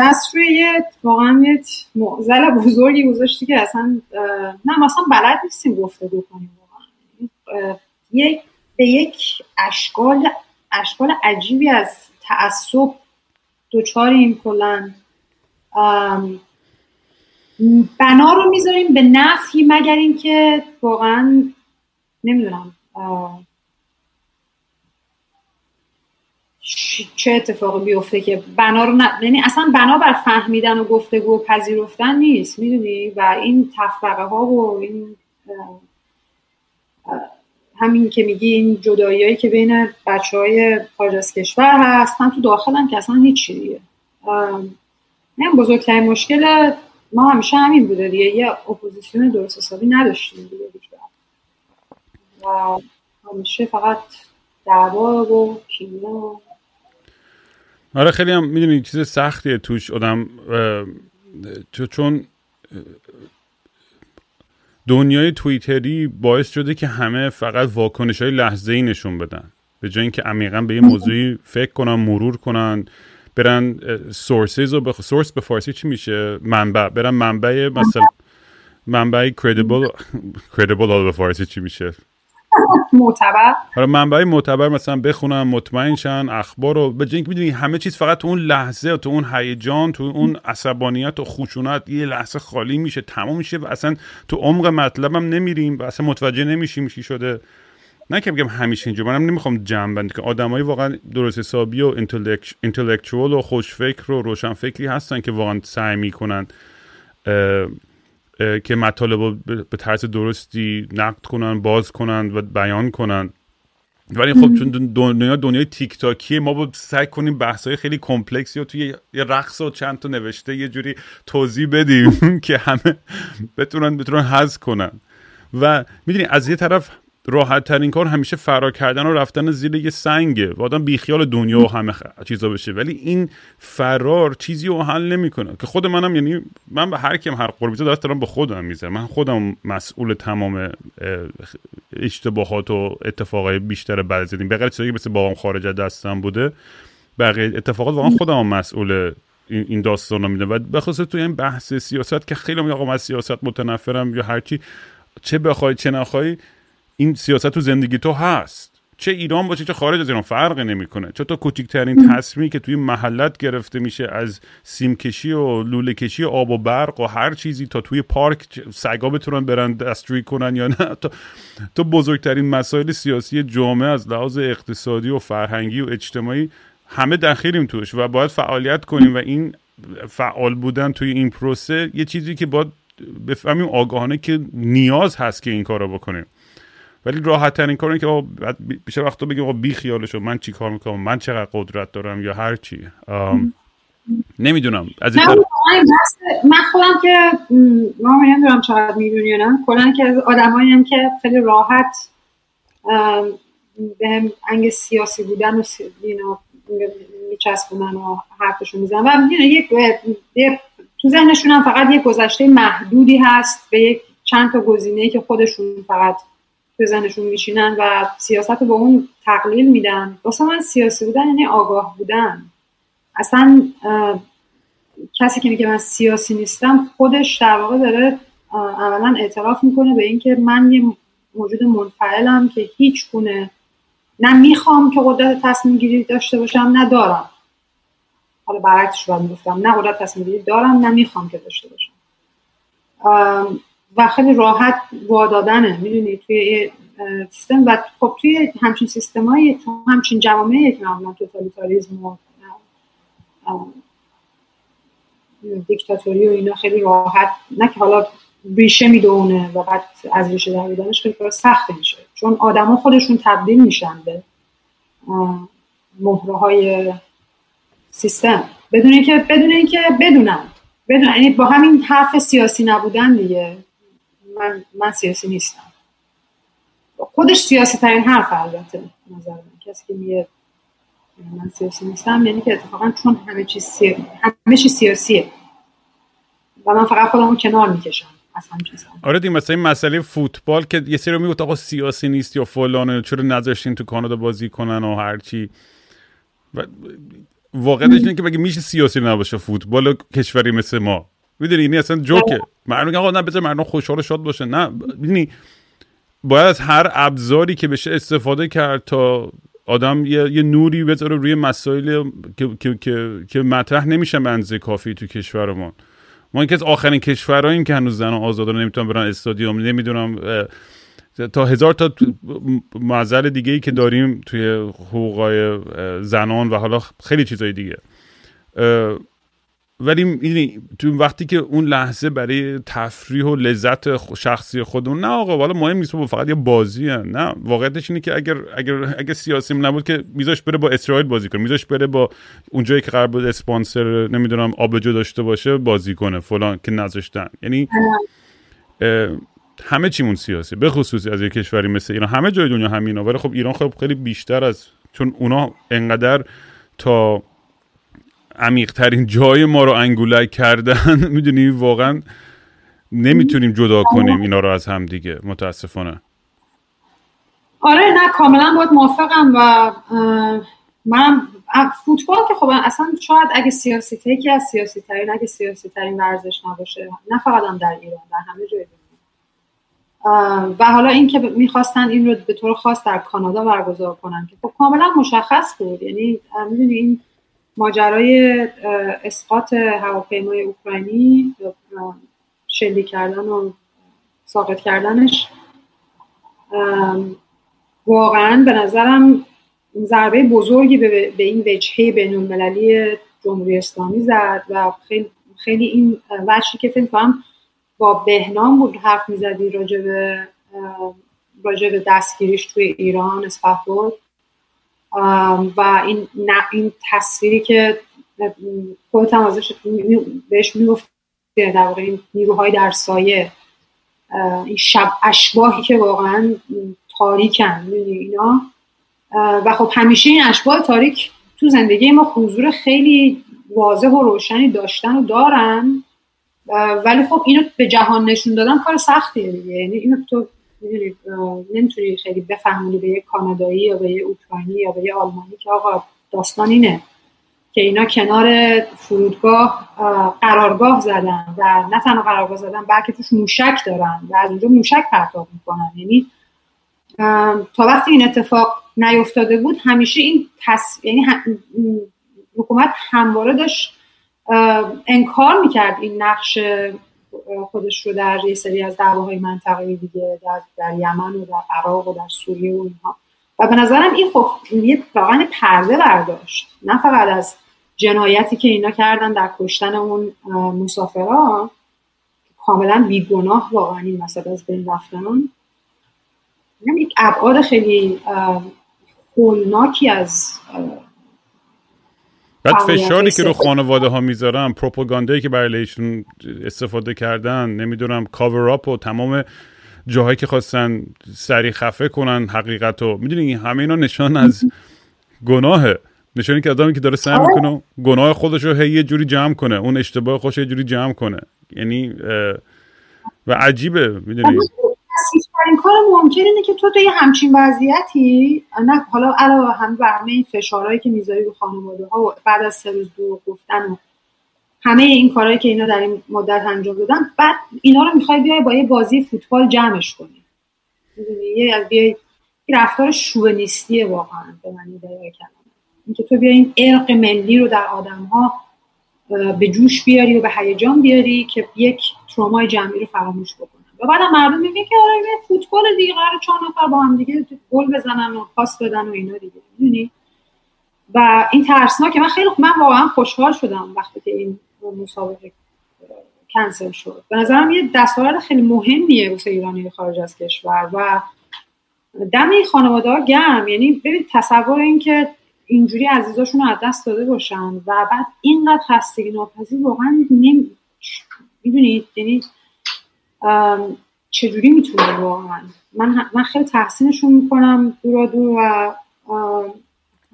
دست روی یه واقعا یه معزل بزرگی گذاشتی که اصلا نه مثلا بلد نیستیم گفته کنیم یک به یک اشکال اشکال عجیبی از تعصب دوچاریم کلا. بنا رو می‌ذاریم به نفی مگر اینکه واقعا نمی‌دونم چه اتفاقی بیفته که بنا رو یعنی اصلا بنا بر فهمیدن و گفتگو و پذیرفتن نیست می‌دونی؟ و این تفرقه ها و این همین که میگی این جداییایی که بین بچه های خارج از کشور هست هم تو داخل هم که اصلا هیچی دیگه. من بزرگترین مشکل ما همیشه همین بوده دیگه. یه اپوزیسیون درست حسابی نداشتیم دیگه و همیشه فقط دعوا و کینه آره خیلی هم می‌دونی چیز سختیه توش. آدم چون دنیای توییتری باعث شده که همه فقط واکنش های لحظه ای نشون بدن. به جای اینکه عمیقا به یه موضوعی فکر کنن مرور کنن برن سورسز و بخ... سورس به فارسی چی میشه؟ منبع. برن منبع مثلا منبع کردیبل کردیبل به فارسی چی میشه؟ معتبر. آره منبع معتبر مثلا بخونن مطمئن شن اخبار رو به جنگ می‌دونی همه چیز فقط تو اون لحظه تو اون هیجان تو اون عصبانیت و خشونت یه لحظه خالی میشه تمام میشه و اصلا تو عمق مطلبم نمیریم و اصلا متوجه نمیشیم چی شده. نه که بگم همیشه اینجا منم نمی‌خوام جمع بندی که آدمایی واقعا درست حسابی و اینتלקچوال و خوشفکر و روشنفکری هستن که واقعا سعی می‌کنن که مطالب به طرز درستی نقد کنن باز کنن و بیان کنن. ولی خب چون دنیا دنیای تیک تاکیه ما باید سعی کنیم بحث های خیلی کمپلکسی و توی یه رقص و چند تا نوشته یه جوری توضیح بدیم [laughs] که همه بتونن بتونن حذف کنن. و می‌دونی از یه طرف راحت ترین کار همیشه فرار کردن و رفتن زیر یه سنگه و آدم بیخیال دنیا و همه چیزا بشه. ولی این فرار چیزی رو حل نمی‌کنه. که خود منم یعنی من به هر کیم هر قربیزه دست دارم به خودم می‌ذارم من خودم مسئول تمام اشتباهات و اتفاقای بیشتر بعد زدیم بغیر چیزی که مثل بابام خارج دستم بوده بقیه اتفاقات واقعا خودم مسئول این داستان رو میده و بخصوص توی این بحث سیاست که خیلی آقا از سیاست متنفرم یا هرچی چه بخوای چه نخوای این سیاست تو زندگی تو هست. چه ایران باشه چه خارج از ایران فرق نمی‌کنه. چه تا کوچکترین تصمیمی که توی محلت گرفته میشه از سیم کشی و لوله کشی آب و برق و هر چیزی تا توی پارک سگا بتونن برن دستری کنن یا نه. تا, تا بزرگترین مسائل سیاسی جامعه از لحاظ اقتصادی و فرهنگی و اجتماعی همه دخیلیم توش و باید فعالیت کنیم و این فعال بودن توی این پروسه یه چیزی که باید بفهمیم آگاهانه که نیاز هست که این کار رو بکنیم. ولی راحت ترین کار که بیشتر وقتا بگیم بی خیالشو من چی کار می‌کنم من چقدر قدرت دارم یا هر چی. نمی‌دونم. از من, من خودم که ما نمی‌دونم چقدر می‌دونی نه. کلا که از آدمایی هم که خیلی راحت به هم انگ سیاسی بودن و سی... میچسبونن و حرفشون می‌زنن. و یک تو ذهنشون هم فقط یک گذشته محدودی هست به یک چند تا گزینه که خودشون فقط تو ذهنشون میشینن و سیاست رو به اون تقلیل میدن. واسه من سیاسی بودن یعنی آگاه بودن. اصلا کسی که میگه من سیاسی نیستم خودش در واقع داره اولا اعتراف می‌کنه به اینکه من یه موجود منفعلم که هیچ گونه نه می‌خوام که قدرت تصمیم گیری داشته باشم نه دارم. حالا برعکسش باید می‌گفتم نه قدرت تصمیم گیری دارم نه می‌خوام که داشته باشم. و خیلی راحت وادادنه می‌دونی؟ توی سیستم. و خب توی همچین سیستمایی تو همچین جوامعی که معمولا توتالیتاریزم و دیکتاتوری و اینا خیلی راحت نه که حالا ریشه می‌دونه و بعد از ریشه در خیلی کار سخت میشه. چون آدما خودشون تبدیل میشن به مهره های سیستم. بدون اینکه بدون اینکه بدونن. بدون یعنی با همین حرف سیاسی نبودن دیگه. من من سیاسی نیستم. خودش سیاسی ترین حرف البته نظر من. کسی که میگه من سیاسی نیستم یعنی که اتفاقا چون همه چیز سی... همه چیز سیاسیه. و من فقط خودمو کنار می‌کشم آره دی مثلا این مسئله فوتبال که یه سری می‌گفت آقا سیاسی نیست یا فلانه چرا نذاشتین تو کانادا بازی کنن و هرچی و واقعیتش اینه که بگه میشه سیاسی نباشه؟ فوتبال کشوری مثل ما. می‌دونی این اصلا جوکه. مردم آقا نه بذار مردم خوشحال و شاد باشه نه می‌دونی باید از هر ابزاری که بشه استفاده کرد تا آدم یه, یه نوری بذاره روی مسائل که, که, که, که مطرح نمیشن به کافی تو کشورمون ما اینکه از آخرین کشورهاییم که هنوز زن آزادانه نمی‌تونن برن استادیوم. نمی‌دونم تا هزار تا معذر دیگه ای که داریم توی حقوقای زنان و حالا خیلی چیزای دیگه. ولی می‌دونی تو وقتی که اون لحظه برای تفریح و لذت شخصی خودمون نه آقا والا مهم نیست فقط یه بازی نه. واقعیتش اینه که اگر اگر اگر سیاسی نبود که میذاش بره با اسرائیل بازی کنه میذاش بره با اونجایی که قرار بود اسپانسر نمی‌دونم آبجو داشته باشه بازی کنه فلان که نذاشتن. یعنی همه چیمون سیاسی به خصوصی از یک کشوری مثل ایران. همه جای دنیا همینا ولی خب ایران خب خیلی بیشتر از چون اونا انقدر تا عمیقترین جای ما رو انگولک کردن. [laughs] می‌دونی واقعا نمی‌تونیم جدا کنیم اینا رو از هم دیگه. متاسفانه. آره نه کاملا باید موافقم و من فوتبال که خب اصلا شاید اگه سیاسی یکی از سیاسی ترین اگه سیاسی ترین ورزش نباشه نه فقط هم در ایران در همه جای و حالا این که می‌خواستن این رو به طور خاص در کانادا برگزار کنن که خب کاملا مشخص بود. یعنی می‌دونی این ماجرای اسقاط هواپیمای اوکراینی شلیک کردن و ساقط کردنش. واقعا به نظرم ضربه بزرگی به, این وجهه بین المللی جمهوری اسلامی زد و خیلی, خیلی این وجهی که فکر کنم با بهنام بود حرف می‌زدی راجع به راجع دستگیریش توی ایران بود و این این تصویری که خودت هم ازش بهش می‌گفت در واقع این نیروهای در سایه این شب اشباهی که واقعا تاریکن اینا؟ و خب همیشه این اشباه تاریک تو زندگی ما حضور خیلی واضح و روشنی داشتن و دارن ولی خب اینو به جهان نشون دادن کار سختیه دیگه. یعنی اینو تو نمی‌تونی خیلی بفهمونی به یک کانادایی یا به یک اوکراینی یا به یک آلمانی که آقا داستان اینه که اینا کنار فرودگاه قرارگاه زدن و نه تنها قرارگاه زدن بلکه توش موشک دارن و از اونجا موشک پرتاب می‌کنن. یعنی تا وقتی این اتفاق نیفتاده بود همیشه این تص... یعنی حکومت همواره داشت انکار می‌کرد این نقش خودش رو در یه سری از دعواهای منطقه دیگه در, در یمن و در عراق و در سوریه و اینها. و به نظرم این خب یه واقعا پرده برداشت. نه فقط از جنایتی که اینا کردن در کشتن اون مسافران کاملا بیگناه واقعا این مسئله از بین رفتن یک ابعاد خیلی هولناکی از بعد فشاری که رو خانواده ها می‌ذارن پروپاگاندایی که برای استفاده کردن نمی‌دونم کاور اپ و تمام جاهایی که خواستن سری خفه کنن حقیقت رو. می‌دونی همه اینا نشان از گناهه. نشانی که آدمی که داره سعی آره. می‌کنه گناه خودش رو هی یه جوری جمع کنه. اون اشتباه خودش یه جوری جمع کنه. یعنی و عجیبه. می‌دونی؟ این کار ممکن اینه که تو توی همچین وضعیتی نه حالا علاوه هم بر همه این فشارهایی که می‌ذاری رو خانواده ها و بعد از سه روز دو گفتن و همه این کارهایی که اینا در این مدت انجام دادن بعد اینا رو می‌خوای بیای با یه بازی فوتبال جمعش کنی. یه بیای رفتار شوونیستیه واقعا به دقیقه اینکه تو بیای این ارق ملی رو در آدم ها به جوش بیاری و به هیجان بیاری که یک ترومای جمعی رو فراموش بکنن و بعد مردم میگه که آره یه فوتبال دیگه قرار چهار نفر با هم دیگه گل بزنن و پاس بدن و اینا دیگه می‌دونی؟ و این ترسناک من خیلی من واقعا خوشحال شدم وقتی که این مسابقه کنسل شد. به نظرم یه دستاورد خیلی مهمیه واسه ایرانی خارج از کشور و دم این خانواده ها گرم. یعنی ببین تصور این که اینجوری عزیزاشون رو از دست داده باشن و بعد اینقدر خستگی ناپذیر واقعا نمی می‌دونید یعنی چجوری می‌تونه واقعا؟ من, من خیلی تحسینشون می‌کنم دورا دور و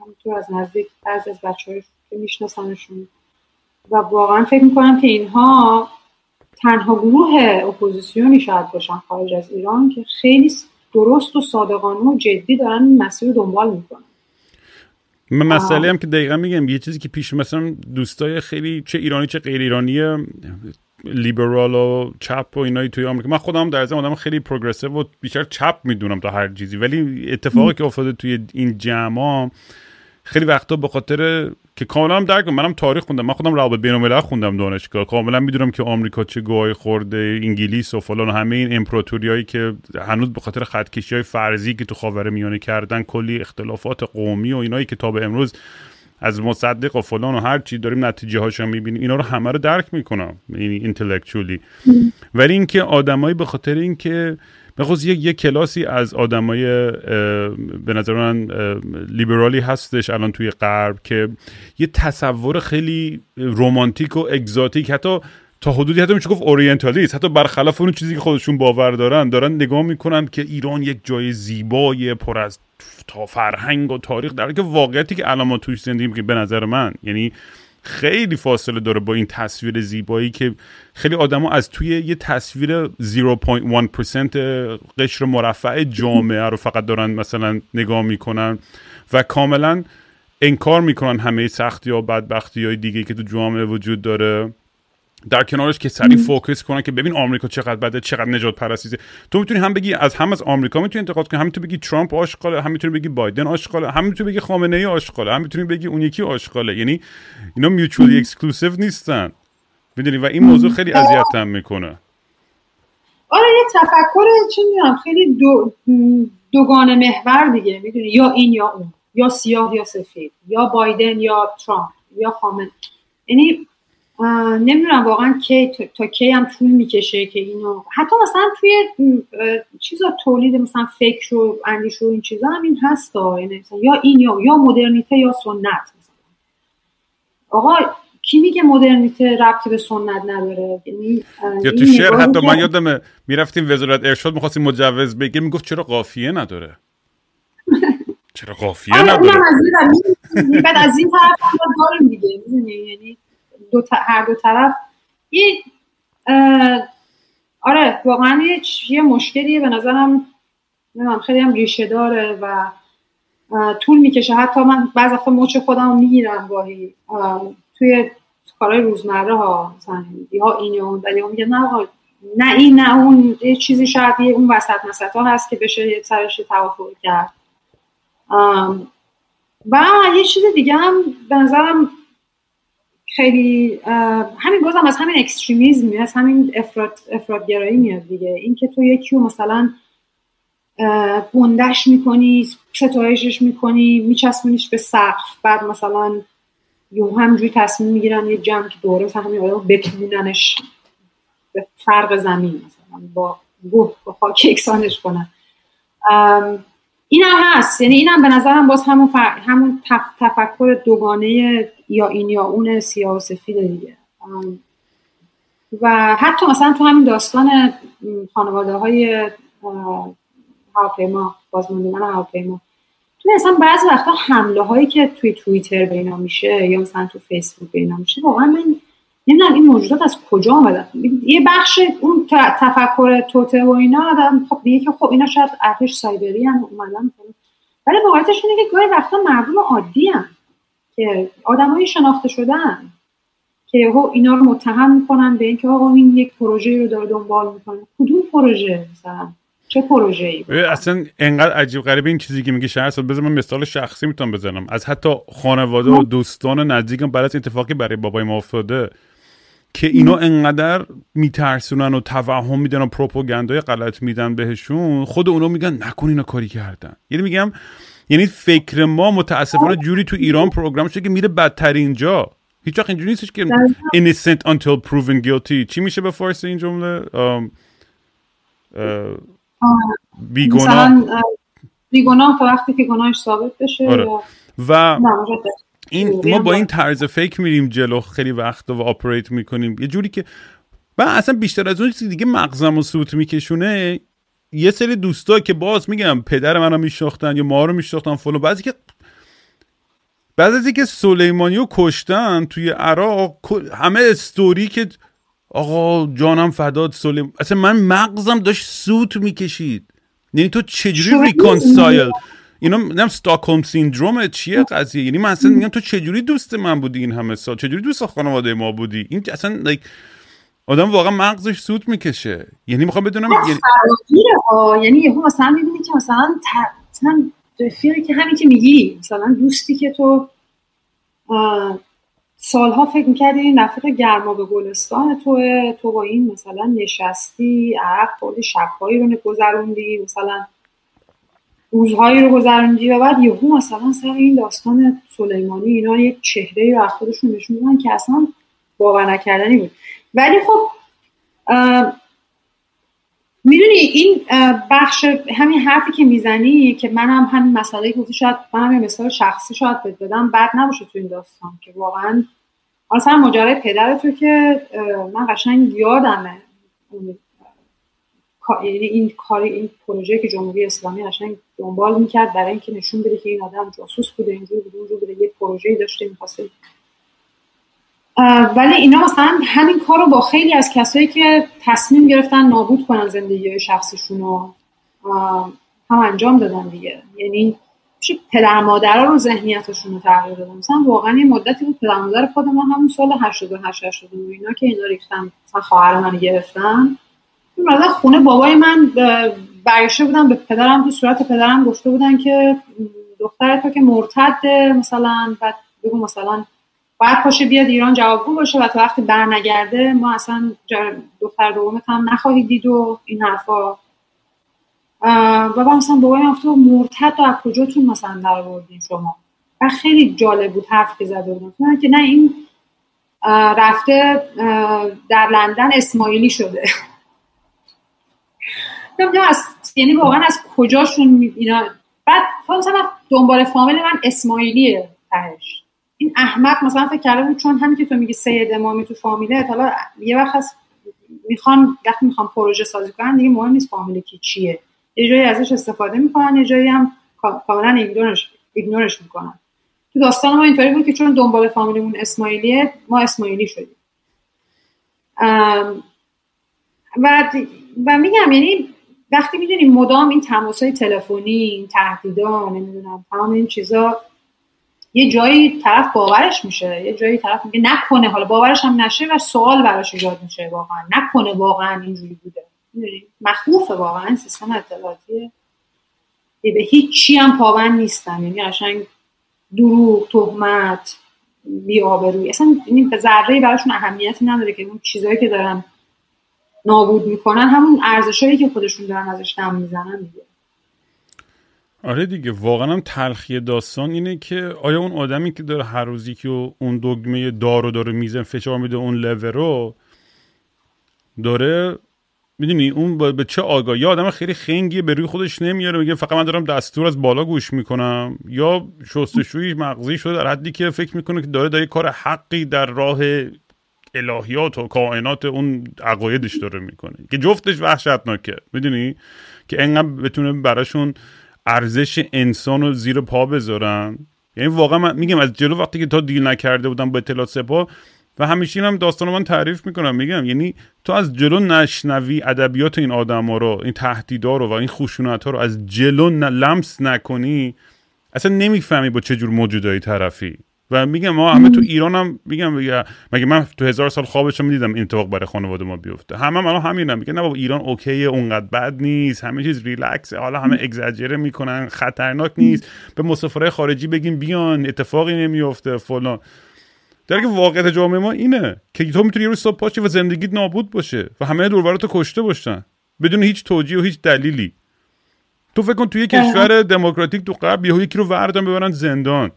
همونطور از نزدیک بعضی از بچه که میشناسنشون. و واقعا فکر می‌کنم که اینها تنها گروه اپوزیسیونی شاید باشن خارج از ایران که خیلی درست و صادقانه و جدی دارن این مسیر رو دنبال می‌کنن. من مسئله هم که دقیقا میگم یه چیزی که پیش مثلا دوستای خیلی چه ایرانی چه غیر ایرانی لیبرال و چپ و اینایی توی آمریکا. من خودم رو آدم خیلی progressive و بیشتر چپ می‌دونم تا هر چیزی. ولی اتفاقی که افتاده توی این جمع خیلی وقتا به خاطر که کاملا هم درک منم تاریخ خوندم. من خودم روابط بین خوندم دانشگاه. کاملا می‌دونم که آمریکا چه گوهای خورده انگلیس و فلان و همه این امپراتوریایی که هنوز به خاطر خطکشی های فرضی که تو خاور میانه کردن کلی اختلافات قومی و اینایی که تا به امروز از مصدق و فلان و هر چی داریم نتیجه هاشو می‌بینیم. اینا رو همه رو درک می‌کنم یعنی اینتלקچولی ولی اینکه آدمایی به خاطر اینکه بخصوص یک یک کلاسی از آدمای به نظر من لیبرالی هستش الان توی غرب که یه تصور خیلی رومانتیک و اگزاتیک حتی تا حدودی حتی میشه گفت اورینتالیست. حتی برخلاف اون چیزی که خودشون باور دارن دارن نگاه می‌کنن که ایران یک جای زیبای پر از تا فرهنگ و تاریخ در که واقعیتی که الان ما توش زندگی به نظر من یعنی خیلی فاصله داره با این تصویر زیبایی که خیلی آدما از توی یه تصویر 0.1% قشر مرفه جامعه رو فقط دارن مثلا نگاه می‌کنن و کاملا انکار می‌کنن همه سختی و بدبختی های دیگه که تو جامعه وجود داره. در کنارش که سریع focus کنن که ببین آمریکا چقدر بده چقدر نژاد پرستیه. تو می‌تونی هم بگی از هم از آمریکا می‌تونی انتقاد کنی هم می‌تونی بگی ترامپ آشغاله هم می‌تونی بگی بایدن آشغاله هم می‌تونی بگی خامنه ای آشغاله هم می‌تونی بگی اون یکی آشغاله. یعنی اینا mutually exclusive نیستن. می‌دونی؟ و این موضوع خیلی اذیتم می‌کنه. آره یه تفکر چی می‌دونم خیلی دو دوگانه محور دیگه می‌دونی؟ یا این یا اون یا سیاه یا سفید یا بایدن یا ترامپ یا خامنه یعنی نمی‌دونم واقعا کی تا کی هم طول می‌کشه که اینو حتی مثلا توی چیزا تولید مثلا فکر و اندیش و این چیزا هم این هست یعنی یا این یا یا مدرنیته یا سنت مثلا. آقا کی میگه مدرنیته ربطی به سنت نداره؟ یعنی یا تو شعر حتی من یادم می‌رفتیم وزارت ارشاد می‌خواستیم مجوز بگیریم می‌گفت چرا قافیه نداره؟ چرا قافیه آره، نداره؟ بعد از این طرف هم داریم دیگه یعنی دو هر دو طرف یه آره واقعا یه, یه مشکلیه. به نظرم خیلی هم ریشه داره و طول می‌کشه. حتی من بعض وقتا مچ خودم می‌گیرم گاهی. توی کارهای روزمره ها مثلا یا این اون ولی میگه نه نه این نه اون یه چیزی شاید اون وسط مسط ها هست که بشه یه سرش توافق کرد. و یه چیز دیگه هم به نظرم خیلی همین بازم از همین اکستریمیزم از همین افراد افرادگرایی میاد دیگه. اینکه تو یکی رو مثلا گندش می‌کنی ستایشش می‌کنی میچسبونیش به سقف بعد مثلا یو همجوری تصمیم می‌گیرن یه جمع که دوره مثلا همین آدم بتوننش به فرق زمین مثلا با گوه با خاک اکسانش کنن. هم هست. یعنی این هم به نظرم باز همون, همون تفکر دوگانه یا این یا اون سیاه و سفید دیگه. و حتی مثلا تو همین داستان خانواده های هواپیما بازماندگان هواپیما. تو مثلا بعضی وقتا حمله هایی که توی توییتر بینا میشه یا مثلا تو فیسبوک بینا میشه واقعا من نمی‌دونم این موجودات از کجا آمدن یه بخش اون تفکر توته و اینا آدم خب میگه که خب اینا شاید ارتش سایبری هم اومدن ولی واقعیتش اینه که گاهی وقتا مردم عادی هم که آدمایی شناخته شدن که اینا رو متهم می‌کنن به اینکه آقا این یک پروژه رو داره دنبال می‌کنه. کدوم پروژه مثلا؟ چه پروژه ای اصلا انقدر عجیب غریب این چیزی که میگه شهر بذار من مثال شخصی می‌تونم بزنم. از حتی خانواده و دوستان نزدیکم برای اتفاقی برای بابای ما افتاده که اینا انقدر میترسونن و توهم میدن و پروپاگاندای غلط میدن بهشون خود اونا میگن نکن اینا کاری کردن. یعنی میگم یعنی فکر ما متاسفانه جوری تو ایران پروگرام شده که میره بدترین جا. هیچ وقت اینجوری نیستش که innocent until proven guilty. چی میشه به فارسی این جمله؟ بیگناه بیگناه تا وقتی که گناهش ثابت بشه آره. و این ما با این طرز فکر میریم جلو خیلی وقت و operate می‌کنیم. یه جوری که و اصلا بیشتر از اون چیزی دیگه مغزم رو سوت میکشونه. یه سری دوستا که باز میگم پدر منو میشناختن یا ما رو میشناختن فلو بعضی که بعد از اینکه سلیمانی رو کشتن توی عراق همه استوری که آقا جانم فداد سلیم اصلا من مغزم داشت سوت می‌کشید. یعنی تو چجوری ریکانسایل اینا نم ستاکهلم سیندروم چیه قضیه؟ یعنی من اصلا میگم تو چجوری دوست من بودی این همه سال؟ چجوری دوست خانواده ما بودی؟ این اصلا like آدم واقعا مغزش سوت می‌کشه. یعنی می‌خوام بدونم یعنی یعنی یهو مثلا می‌بینی که مثلا مثلا رفیقی که همین که میگی مثلا دوستی که تو سالها فکر می‌کردی این رفیق گرما به گلستان تو تو با این مثلا نشستی عرق خوردی شبهایی رو گذروندی مثلا روزهایی رو گذروندی و بعد یهو مثلا سر این داستان سلیمانی اینا یک چهره رو از خودشون نشون که اصلا باور نکردنی بود. ولی خب می‌دونی این بخش همین حرفی که می‌زنی که منم همین مسئله گفتی شاید منم یه مثال شخصی شاید بدم بد نباشه تو این داستان که واقعا اصلا ماجرای پدر تو که من قشنگ یادمه. یعنی این کاری این پروژه که جمهوری اسلامی قشنگ دنبال می‌کرد برای اینکه نشون بده که این آدم جاسوس بوده اینجور بوده اونجور بوده یه پروژه داشته می‌خواسته. ولی اینا مثلا همین کار رو با خیلی از کسایی که تصمیم گرفتن نابود کنن زندگی شخصیشون رو هم انجام دادن دیگه. یعنی پدر مادرها رو ذهنیتشون رو تغییر دادن. مثلا واقعا یه مدتی بود پدر مادر خود ما همون سال 88 89 اینا که اینا ریختن مثلا خواهر من گرفتن. اون خونه بابای من برگشته بودن به پدرم تو صورت پدرم گفته بودن که دختر تو که مرتد مثلا بعد بگو مثلا باید پاشه بیاد ایران جوابگو باشه و تا وقتی برنگرده ما اصلا دختر دومت هم نخواهید دید و این حرفا. و با مثلا بابای من مرتد و از کجاتون مثلا در آوردین شما؟ و خیلی جالب بود حرف که زده که نه این رفته در لندن اسماعیلی شده. از یعنی واقعا از کجاشون اینا؟ بعد مثلا دنبال فامیل من اسماعیلیه تهش. این احمق مثلا فکر کرده بود چون همین که تو میگی سید امامی تو فامیله حالا یه وقت هست می‌خوان وقتی می‌خوان پروژه سازی کنن دیگه مهم نیست فامیل کی چیه. یه جایی ازش استفاده می‌کنن یه جایی هم کاملا ایگنورش ایگنورش می‌کنن. تو داستان ما اینطوری بود که چون دنبال فامیلمون اسماعیلیه ما اسماعیلی شدیم. و و میگم یعنی وقتی می‌دونیم مدام این تماس های تلفنی این تهدیدا نمی‌دونم تمام این چیزا یه جایی طرف باورش میشه یه جایی طرف میگه نکنه حالا باورش هم نشه و سوال براش ایجاد میشه واقعا. نکنه واقعا اینجوری بوده. مخوفه واقعا سیستم اطلاعاتی به هیچ چی هم پابند نیستن. یعنی قشنگ دروغ تهمت بیابروی اصلا این ذره براشون اهمیتی نداره که اون چیزایی که دارن نابود می‌کنن همون ارزشهایی که خودشون دارن ازش دم می‌زنن دیگه. آره دیگه واقعا هم تلخی داستان اینه که آیا اون آدمی که داره هر روزی که اون دگمه دارو داره میزن فشار میده اون لور رو داره می‌دونی اون به چه آگاه یا آدم خیلی خنگی به روی خودش نمیاره میگه فقط من دارم دستور از بالا گوش می‌کنم. یا شستشوی مغزی شده در حدی که فکر می‌کنه که داره داره کار حقی در راه الهیات و کائنات اون عقایدش داره می‌کنه. که جفتش وحشتناکه. می‌دونی؟ که انقدر بتونه براشون ارزش انسان رو زیر پا بذارن. یعنی واقعا من میگم از جلو وقتی که تا دیل نکرده بودم با اطلاعات سپاه و همیشه هم داستان من تعریف می‌کنم. میگم یعنی تو از جلو نشنوی ادبیات این آدما رو این تهدیدا رو و این خشونت رو از جلو لمس نکنی اصلا نمی‌فهمی با چه جور موجودایی طرفی. و میگم ما همه تو ایران هم میگم مگه من تو هزار سال خوابش می‌دیدم این اتفاق برای خانواده ما بیفته؟ همه هم همینم میگه نه بابا ایران اوکیه اونقدر بد نیست همه چیز ریلکس حالا همه اگزاجره می‌کنن خطرناک نیست به مسافرای خارجی بگیم بیان اتفاقی نمیفته فلان. در که واقعیت جامعه ما اینه که تو می‌تونی یه روز صبح پاشی و زندگیت نابود باشه و همه دوربرات کشته باشن بدون هیچ توجیه و هیچ دلیلی. تو فکر کن توی کشور دموکراتیک تو غرب یهو یکی رو وردن ببرن زندان.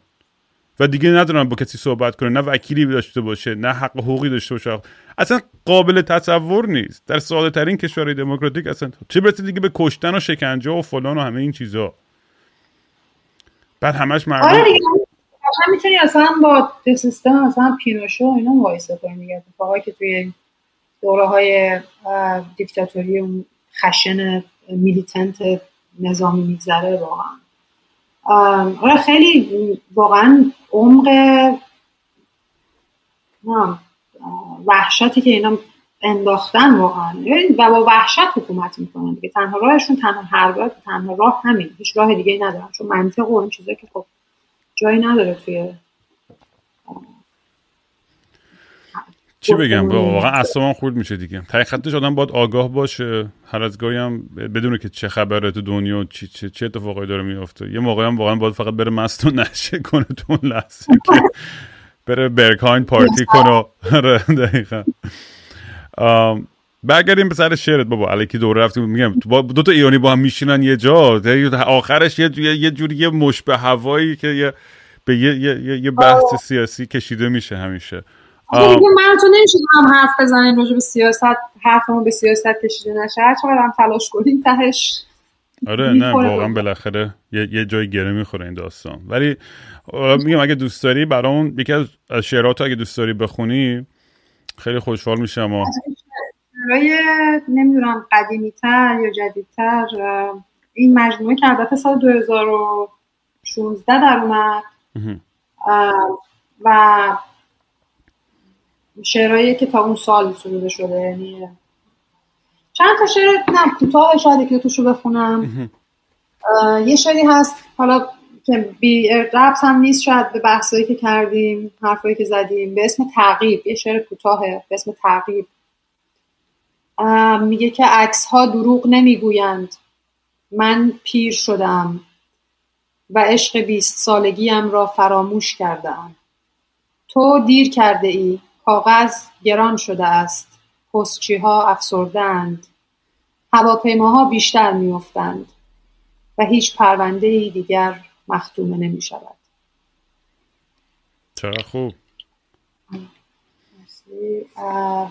و دیگه ندارن با کسی صحبت کنه نه وکیلی داشته باشه نه حق حقوقی داشته باشه. اصلا قابل تصور نیست. در ساده ترین کشورهای دموکراتیک اصلا چه برسه دیگه به کشتن و شکنجه و فلان و همه این چیزا. بعد همش مردم آره می‌تونی اصلا با سیستم مثلا پینوشو اینا مقایسه کنی دیگه. اتفاقایی که توی دوره های دیکتاتوری خشن میلیتنت نظامی میگذره واقعا. آره خیلی واقعا عمق وحشتی که اینا انداختن واقعا. و با وحشت حکومت می‌کنن دیگه. تنها راهشون تنها هر تنها راه همین. هیچ راه دیگه ندارن. چون منطق و این چیزا که خب جایی نداره توی چی بگم؟ واقعا اصلا خورد میشه دیگه. تای خطش آدم باید آگاه باشه. هر از گاهی هم بدونه که چه خبره تو دنیا چی چه, چه اتفاقایی داره میافته. یه موقعی هم واقعا باید فقط بره مست و نشه کنه تو اون لحظه که بره برکاین پارتی کنه. آره، دقیقا. برگردیم به سر شعرت. بابا علیکی دور رفتیم میگم دو تا ایرانی با هم میشینن یه جا. آخرش یه یه جوری یه مشبه هوایی که یه به یه, یه, یه بحث سیاسی کشیده میشه همیشه. من تو هم حرف بزنیم راجع به سیاست حرفمون به سیاست کشیده نشه. هر چقدر هم تلاش کنیم تهش آره نه واقعا بالاخره یه, یه جای گره می‌خوره این داستان. ولی میگم اگه دوست داری برامون یکی از شعرات اگه دوست داری بخونی خیلی خوشحال میشم و برای نمی‌دونم قدیمی تر یا جدیدتر این مجموعه که البته سال 2016 در اومد. و شعرهایی که تا اون سال سروده شده یعنی چند تا شعر نه کوتاه شاید که توشو بخونم. یه شعری هست حالا که بی ربط هم نیست شاید به بحثایی که کردیم حرفایی که زدیم به اسم تعقیب. یه شعر کوتاهه به اسم تعقیب. میگه که عکس ها دروغ نمی‌گویند. من پیر شدم و عشق بیست سالگیم را فراموش کردم تو دیر کرده ای کاغذ گران شده است. پستچی ها افسردند هواپیماها بیشتر میافتند و هیچ پرونده ای دیگر مختومه نمی شود چرا خوب؟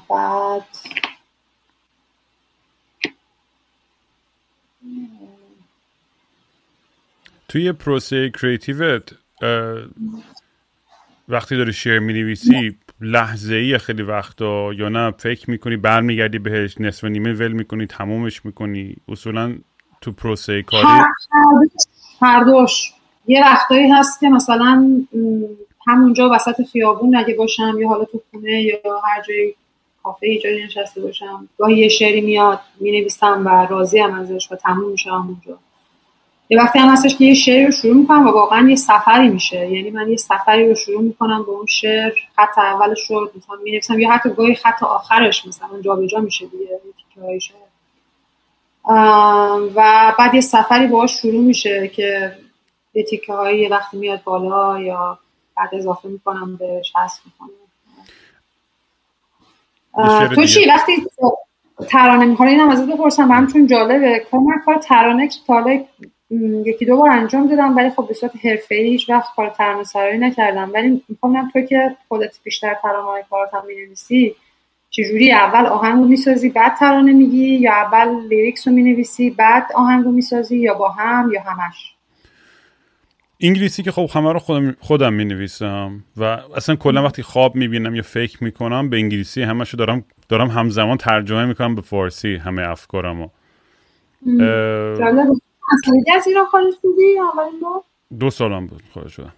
بعد توی پروسه کریتیوت وقتی داری شعر می نویسی لحظه ای خیلی وقتا یا نه فکر می‌کنی برمیگردی بهش نصف نیمه ول می‌کنی تمومش می‌کنی. اصولا تو پروسه کاری؟ هر دوش یه وقتایی هست که مثلا همونجا وسط خیابون اگه باشم یا حالا تو خونه یا هر جایی کافه جایی نشسته باشم گاهی یه شعری میاد می‌نویسم و راضی هم ازش و تموم میشه همونجا. یه وقتی هم هستش که یه شعری رو شروع می‌کنم و واقعا یه سفری میشه. یعنی من یه سفری رو شروع می‌کنم به اون شعر. خط اولش رو مثلا می‌نویسم یا حتی گاهی خط آخرش مثلا جابجا میشه دیگه و بعد یه سفری باهاش شروع میشه که یه تیکه هایی وقتی میاد بالا یا بعد اضافه می‌کنم بهش حذف می‌کنم. تو چی؟ وقتی ترانه می‌کنه اینم ازت بپرسم. برام چون جالبه. کار من کار ترانه که تا یکی دو بار انجام دادم ولی خب به صورت حرفه‌ای هیچ وقت کار ترانه سرایی نکردم. ولی می‌خوام تو که خودت بیشتر ترانه های کارات هم می‌نویسی چجوری؟ اول آهنگو می‌سازی بعد ترانه میگی یا اول لیریکس رو می‌نویسی بعد آهنگو می‌سازی یا با هم یا همش؟ انگلیسی که خب همه رو خودم, خودم می نویسم و اصلا کلا وقتی خواب می‌بینم یا فکر می‌کنم به انگلیسی همشو دارم دارم همزمان ترجمه می‌کنم به فارسی همه افکارمو. از ایران خارج بودی؟ دو سالم بود خارج شدم.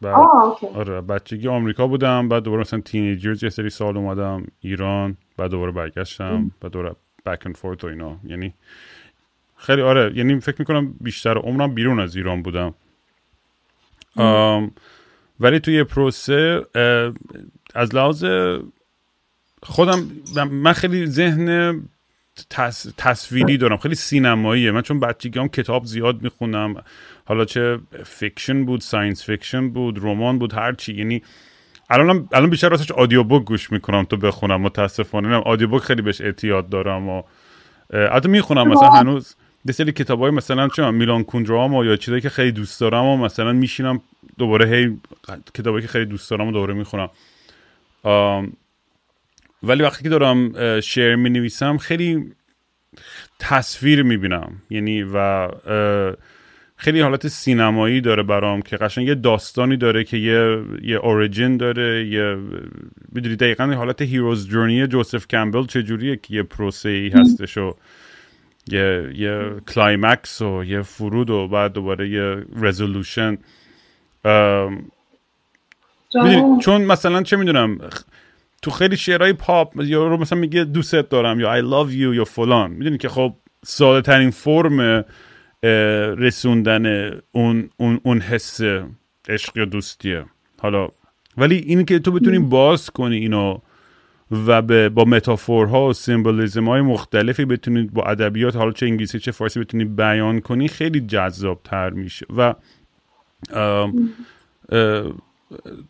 بعد آره بچگی آمریکا بودم بعد دوباره مثلا تینیجرز یه سری سال اومدم ایران بعد دوباره برگشتم بعد دوباره بک اند فورت و اینا. یعنی خیلی آره یعنی فکر می‌کنم بیشتر عمرم بیرون از ایران بودم. ولی توی پروسه از لحاظ خودم من خیلی ذهن تصویری دارم. خیلی سینماییه. من چون بچگی هم کتاب زیاد می‌خونم. حالا چه fiction بود science fiction بود رمان بود هر چی. یعنی الان الان بیشتر راستش audiobook گوش می‌کنم تا بخونم متاسفانه. audiobook خیلی بهش اعتیاد دارم و حتی می‌خونم. مثلا هنوز یه سری کتابای مثلا چون میلان کوندرام یا چیزایی که خیلی دوست دارم و مثلا میشینم دوباره هی کتابایی که خیلی دوست دارم و دوباره می‌خونم. ولی وقتی که دارم شعر می نویسم خیلی تصویر می بینم یعنی و خیلی حالت سینمایی داره برام که قشنگ یه داستانی داره که یه یه اوریجین داره یه می‌دونی دقیقا حالت hero's journey جوزف کمبل چجوریه که یه پروسه ای هستش و یه یه climax و یه فرود و بعد دوباره یه resolution چون مثلا چه می‌دونم تو خیلی شعرهای پاپ یا رو مثلا میگه دوستت دارم یا I love you یا فلان. می‌دونی که خب ساده ترین فرم رسوندن اون, اون, اون حس عشق یا دوستیه. حالا ولی این که تو بتونی باز کنی اینو و به با متافورها و سیمبولیزم های مختلفی بتونید با ادبیات حالا چه انگلیسی چه فارسی بتونی بیان کنی خیلی جذاب تر میشه. و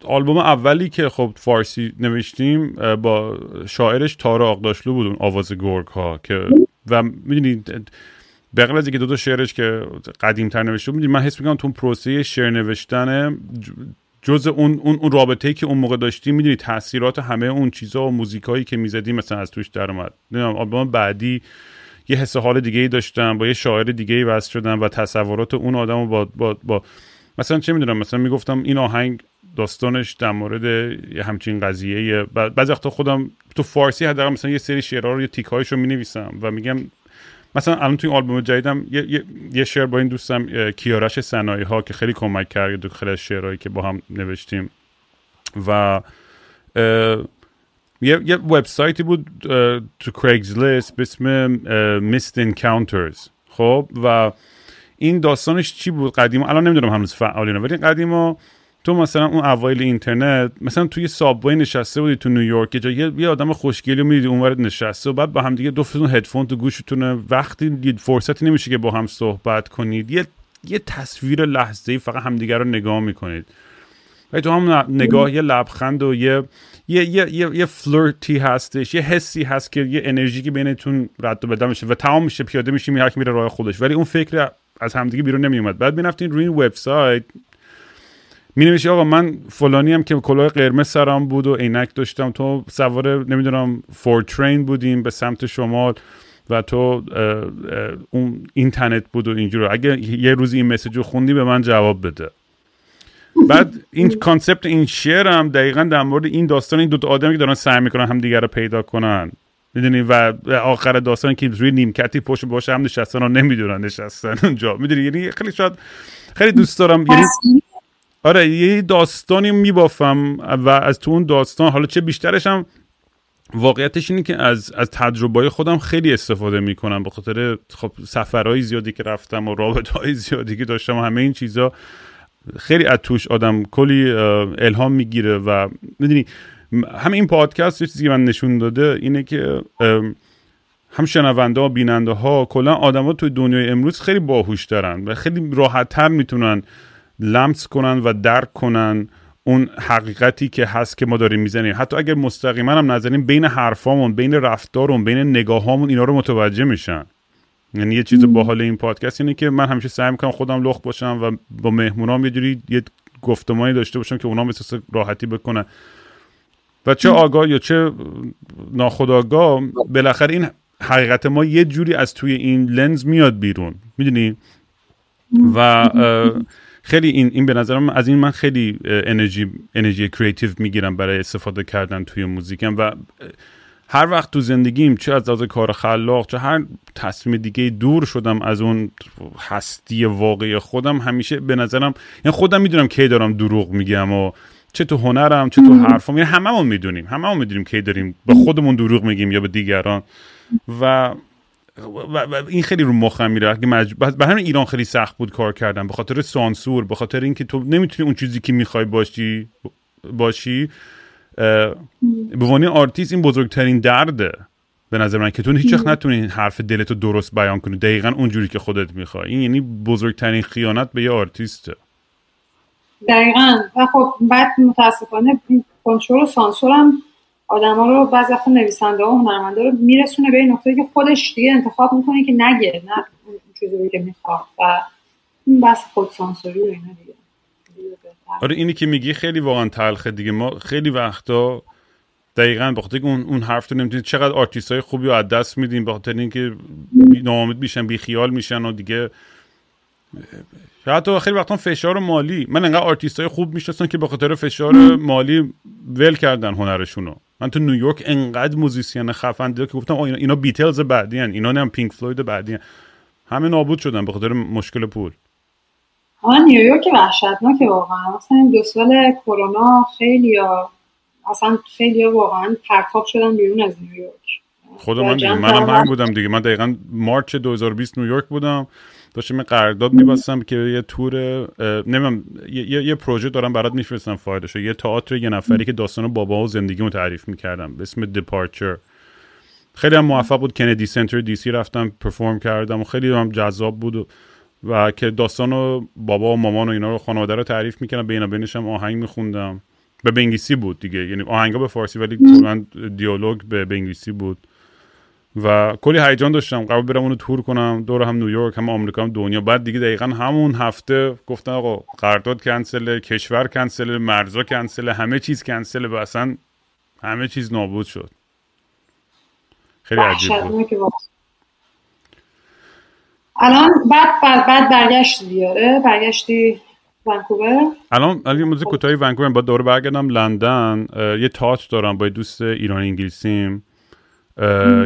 آلبوم اولی که خب فارسی نوشتیم با شاعرش تارا آقداشلو بود اون آواز گرگ ها که و می‌دونید بغل از دو تا شعرش که قدیم تر نوشته بود من حس می‌کنم تو پروسه شعر نوشتن جز اون اون, اون رابطه ای که اون موقع داشتیم می‌دونی تاثیرات همه اون چیزا و موزیکایی که می‌زدیم مثلا از توش در اومد. آلبوم بعدی یه حس حال دیگه ای داشتم با یه شاعر دیگه ای وصل شدم و تصورات اون آدم با, با, با مثلا چه می‌دونم مثلا می‌گفتم این آهنگ داستانش در مورد همچین قضیه بعضی وقتا خودم تو فارسی حداقل مثلا یه سری شعرها رو یه تیکایش رو می‌نویسم و میگم مثلا الان توی آلبوم جدیدم یه, یه،, یه شعر با این دوستم کیارش سنایی ها که خیلی کمک کرد دو خیلی از شعرهایی که با هم نوشتیم و یه, یه وبسایتی بود تو کریگز لیست به اسم میست انکاونترز خب؟ و این داستانش چی بود؟ قدیم الان نمی‌دونم هنوز فعالینه ولی قدیما تو مثلا اون اوایل اینترنت مثلا توی سابوی نشسته بودی تو نیویورک یه جایی یه آدم خوشگلی می‌دیدی اونور نشسته و بعد با هم دیگه دوفتون هدفون تو گوشتونه. وقتی فرصتی نمیشه که با هم صحبت کنید یه یه تصویر لحظه‌ای فقط همدیگه رو نگاه می‌کنید. و تو هم نگاه یه لبخند و یه یه یه یه, یه فلرتی هستش یه حسی هست که یه انرژی که بینتون رد و بدل میشه و تمام میشه پیاده میشه هر میره راه خودش. ولی اون فکر از همدیگه بیرون نمیومد بعد می‌رفتین روی این وبسایت می نوشی آقا من فلانی هم که کلاه قرمز سرم بود و عینک داشتم. تو سوار نمی‌دونم فور ترین بودیم به سمت شمال و تو اون اینترنت بود و اینجور اگه یه روز این مسیج رو خوندی به من جواب بده. بعد این کانسپت این شعر هم دقیقا در مورد این داستان این دو آدمی که دارن سعی می‌کنن هم دیگر رو پیدا کنن. می‌دونی؟ و آخر داستان که روی نیمکتی پشت باشه هم نشستن و نمی‌دونن نشستن اونجا. می‌دونی؟ یعنی خیلی شاید خیلی دوست دارم. یعنی آره یه داستانی میبافم و از تو اون داستان حالا چه بیشترش هم واقعیتش اینه که از از تجربه خودم خیلی استفاده می‌کنم به خاطر خب سفرهای زیادی که رفتم و رابطه های [laughs] زیادی که داشتم و همه این چیزا خیلی از توش آدم کلی الهام می‌گیره و می‌دونی همه این پادکست یه چیزی که من نشون داده اینه که هم شنونده ها بیننده ها کلا آدما توی دنیای امروز خیلی باهوش دارن و خیلی راحت تر می‌تونن لمس کنن و درک کنن اون حقیقتی که هست که ما داریم می‌زنیم. حتی اگر مستقیما هم نزنیم بین حرفامون بین رفتارمون بین نگاهامون اینا رو متوجه میشن. یعنی یه چیز باحال این پادکست اینه که من همیشه سعی می‌کنم خودم لخت باشم و با مهمونام یه جوری یه گفتمانی داشته باشم که اونا مثل راحتی بکنن. و چه آگاه یا چه ناخداگاه بالاخره این حقیقت ما یه جوری از توی این لنز میاد بیرون. می‌دونی؟ و خیلی این این به نظرم از این من خیلی انرژی انرژی کریتیو می‌گیرم برای استفاده کردن توی موزیکم و هر وقت تو زندگیم چه از لحاظ کار خلاق چه هر تصمیم دیگه دور شدم از اون هستی واقعی خودم همیشه به نظرم یعنی خودم می‌دونم کی دارم دروغ میگم و چه تو هنرم چه تو حرفم. یعنی هممون می‌دونیم. هممون می‌دونیم کی داریم به خودمون دروغ میگیم یا به دیگران. و و, این خیلی رو مخم میره. که به همین ایران خیلی سخت بود کار کردن. به خاطر سانسور به خاطر اینکه تو نمی‌تونی اون چیزی که می‌خوای باشی باشی به عنوان آرتیست این بزرگترین درده. به نظر من که تو هیچ وقت نتونی حرف دلتو درست بیان کنی. دقیقا اونجوری که خودت می‌خوای. این یعنی بزرگترین خیانت به یه آرتیسته دقیقا. و خب بعد متاسفانه کنترل و سانسور هم آدما رو بعضی وقتا نویسنده و هنرمنده رو میرسونه به این نقطه که خودش دیگه انتخاب می‌کنه که نگه نه چیزی که می‌خواد و این بس خود سانسوری و اینا دیگه. آره اینی که میگی خیلی واقعا تلخه دیگه. ما خیلی وقتا دقیقا بخاطر اون اون حرف تو نمی‌تونید چقدر آرتیست های خوبی رو از دست میدیم بخاطر اینکه ناامید میشن بی خیال میشن و دیگه حتی خیلی وقتا فشار مالی. من انقدر آرتیست های خوب می‌شناسم که به خاطر فشار مالی ول کردن هنرشونو. من تو نیویورک انقدر musician خفن دیدم که گفتم اینا, اینا بیتلز بعدی هن. اینا نم پینک فلوید بعدی هن. همه نابود شدن به خاطر مشکل پول آه نیویورک وحشتناکه واقعا مثلا این دو سال کرونا خیلی ها اصلا خیلی واقعا پرتاب شدن بیرون از نیویورک خود من منم همین بودم دیگه من دقیقا March 2020 نیویورک بودم داشتم قرارداد میبستم که یه تور نمیم یه, یه پروژه دارم برات میفرستم فایلشو. یه تئاتر یه نفری که داستان بابا و زندگیمو تعریف می‌کردم به اسم دیپارچر خیلی هم موفق بود. کندی سنتر دی سی رفتم پرفورم کردم و خیلی هم جذاب بود و, که داستان بابا و مامان و اینا رو خانواده رو تعریف می‌کردم. بینا بینش هم آهنگ میخوندم. به انگلیسی بود دیگه. یعنی آهنگا به فارسی ولی کلا دیالوگ به انگلیسی بود. و کلی هیجان داشتم. قبل برم اونو تور کنم دور هم نیویورک هم آمریکا هم دنیا. بعد دیگه دقیقا همون هفته گفتن آقا قرارداد کنسل کشور کنسل مرزا کنسل همه چیز کنسل و اصلا همه چیز نابود شد. خیلی عجیب بود. الان بعد بعد, بعد برگشتی دیاره برگشتی ونکوور؟ الان الان موزیک کوتاهی ونکوور با دوره برگردم لندن. یه تاچ دارم با دوست ایران انگلیسیم.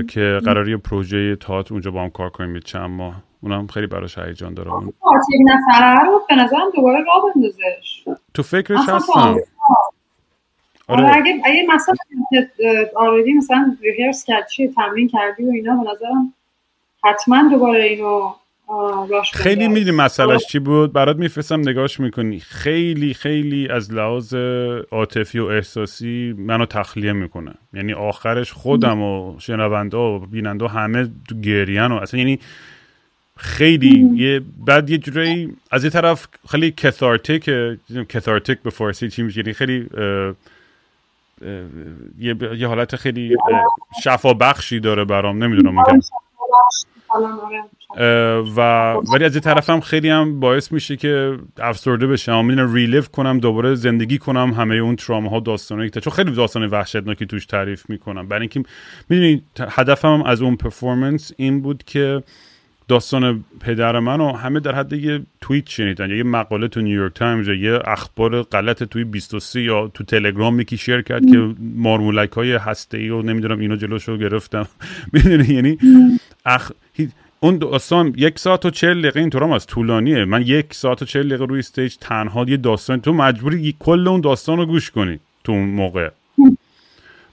که قراری پروژه تئاتر اونجا با هم کار کنیم چند ماه. اونم خیلی براش هیجان داره. اون نفره رو به نظرم دوباره راه بندازش. تو فکرش هستم. آره, اگه اگه مثلا آردی مثلا ریهرس کردی تمرین کردی و اینا به نظرم حتما دوباره اینو خیلی می‌دونی مسئلهش چی بود؟ برات میفرستم نگاش می‌کنی. خیلی خیلی از لحاظ عاطفی و احساسی منو تخلیه می‌کنه. یعنی آخرش خودم و شنونده و بیننده همه تو گریان و اصلا یعنی خیلی یه بعد یه جوری از یه طرف خیلی کثارتیک کثارتیک به فارسی چی میشه یعنی خیلی یه, یه حالت خیلی شفا بخشی داره برام. نمی‌دونم میگم. و ولی از یه طرفم خیلی هم باعث میشه که افسرده بشم می‌دونم ریلیف کنم دوباره زندگی کنم همه اون تراما ها داستانایی چون خیلی داستان وحشتناکی توش تعریف می‌کنم. برای اینکه می‌دونی هدفم از اون performance این بود که داستان پدر من و همه در حد یه توییت شنیدن یه مقاله تو نیویورک تایمز یه اخبار غلط توی 23 یا تو تلگرام یکی share کرد که مارمولک های هسته ای و نمی‌دونم اینو جلوشو گرفتم. [laughs] می‌دونی؟ یعنی اخ... اون داستان یک ساعت و چهل دقیقه اینطور از طولانیه. من یک ساعت و چهل دقیقه روی stage تنها یه داستان تو مجبوری کل اون داستان رو گوش کنی تو اون موقع.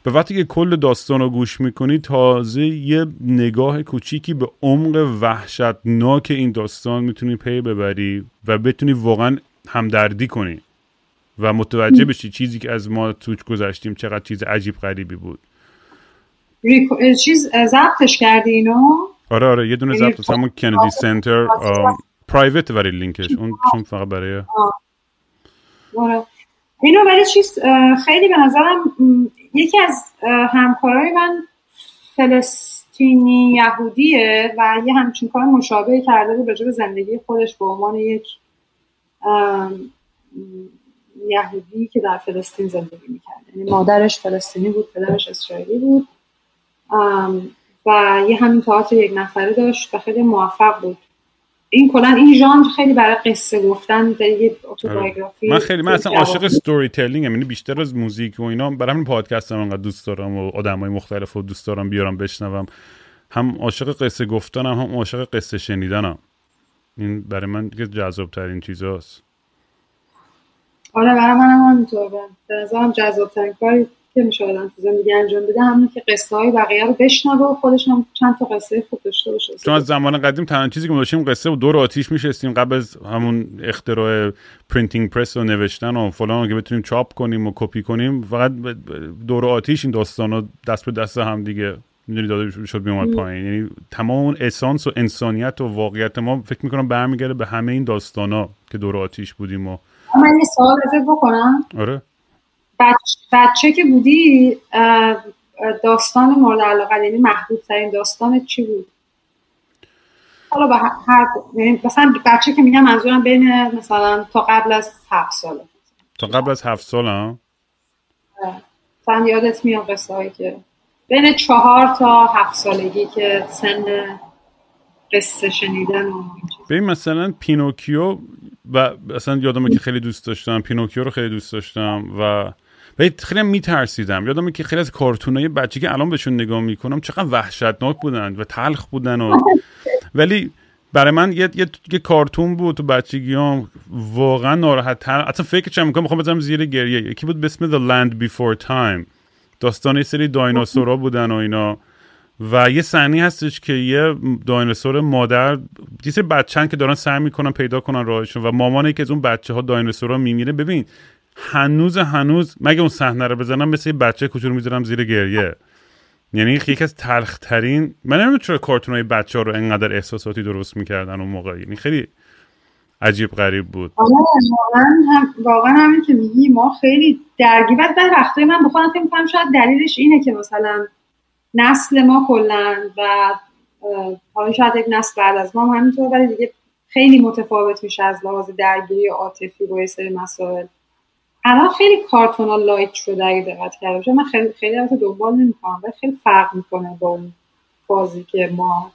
به وقتی که کل داستان رو گوش می‌کنی تازه یه نگاه کوچیکی به عمق وحشتناک این داستان می‌تونی پی ببری و بتونی واقعا همدردی کنی و متوجه بشی چیزی که از ما توش گذشتیم چقدر چیز عجیب غریبی بود. چیز ضبطش کردی اینو؟ آره آره یه دونه ضبط همون کندی سنتر پرایوت ولی لینکش اون چون فقط برای آره. اینو ولی چیز خیلی به نظرم یکی از همکارای من فلسطینی یهودیه و یه همچین کار مشابه کرده بود به زندگی خودش به عنوان یک یهودی که در فلسطین زندگی می‌کرد. یعنی مادرش فلسطینی بود پدرش اسرائیلی بود و یه همین تئاتر یک نفره داشت و خیلی موفق بود. این کلا این ژانر خیلی برای قصه گفتن یه اتوبیوگرافی من خیلی من اصلا عاشق استوری تلینگ یعنی بیشتر از موزیک و اینا. برای همین پادکست هم انقدر دوست دارم و آدمای مختلف رو دوست دارم بیارم بشنوم. هم عاشق قصه گفتنم هم عاشق قصه شنیدنم. این برای من دیگه جذاب ترین چیزاست. آره برای منم همینطوره. به نظرم جذاب ترین کاری که میشه آدم تو زندگی انجام بده همین که قصه های بقیه رو بشنوه و خودش هم چند تا قصه خوب داشته باشه. چون از زمان قدیم تنها چیزی که داشتیم قصه و دور آتیش میشستیم قبل از همون اختراع printing press و نوشتن و فلان که بتونیم چاپ کنیم و کپی کنیم فقط دور آتیش این داستانا دست به دست هم دیگه می‌دونی داده شد بیومد پایین. یعنی تمام اون essence و انسانیت و واقعیت ما فکر می‌کنم برمیگرده به همه این داستانا که دور آتیش بودیم و من یه سوال بکنم. آره. بچه که بودی داستان مورد علاقه یعنی محبوب ترین داستان چی بود؟ حالا به هر یعنی مثلا بچه که میگم منظورم بین مثلا تا قبل از هفت ساله. تا قبل از هفت سال مثلا یادت میاد قصه هایی که بین چهار تا هفت سالگی که سن قصه شنیدن و ببین مثلا پینوکیو و اصلا یادمه که خیلی دوست داشتم. پینوکیو رو خیلی دوست داشتم و ولی خیلی میترسیدم. یادمه که خیلی از کارتونای بچه که الان بهشون نگاه می‌کنم چقدر وحشتناک بودن و تلخ بودن و [laughs] ولی برای من یه, یه, یه کارتون بود تو بچگیام. واقعا ناراحت تر. اصلا فکرش هم می‌کنم می‌خوام بزنم زیر گریه. یکی بود به اسم The Land Before Time. داستان یه سری دایناسورا بودن و اینا. و یه صحنه هستش که یه دایناسور مادر یه سری بچه‌ن که دارن سعی می‌کنن پیدا کنن راهشون و مامانه که از اون بچه ها دایناسورا میمیره. ببین هنوز هنوز مگه اون صحنه رو بزنم مثل یه بچه کوچولو می‌ذارم زیر گریه؟ یعنی یکی از تلخ ترین من نمی‌دونم چرا کارتون های بچه ها رو انقدر احساساتی درست می‌کردن اون موقع. یعنی خیلی عجیب غریب بود. آره، واقعا هم واقعا همین که میگی ما خیلی درگیر بعد در وقتای من بخوام فکر می‌کنم شاید دلیلش اینه که مثلا نسل ما کلا و حالا شاید یک نسل بعد از ما همینطور ولی دیگه خیلی متفاوت میشه از لحاظ درگیری عاطفی روی سری مسائل. الان خیلی کارتون ها light شده اگه دقت کرده باشه. من خیلی خیلی البته دنبال نمی‌کنم ولی خیلی فرق می‌کنه با اون بازی که ما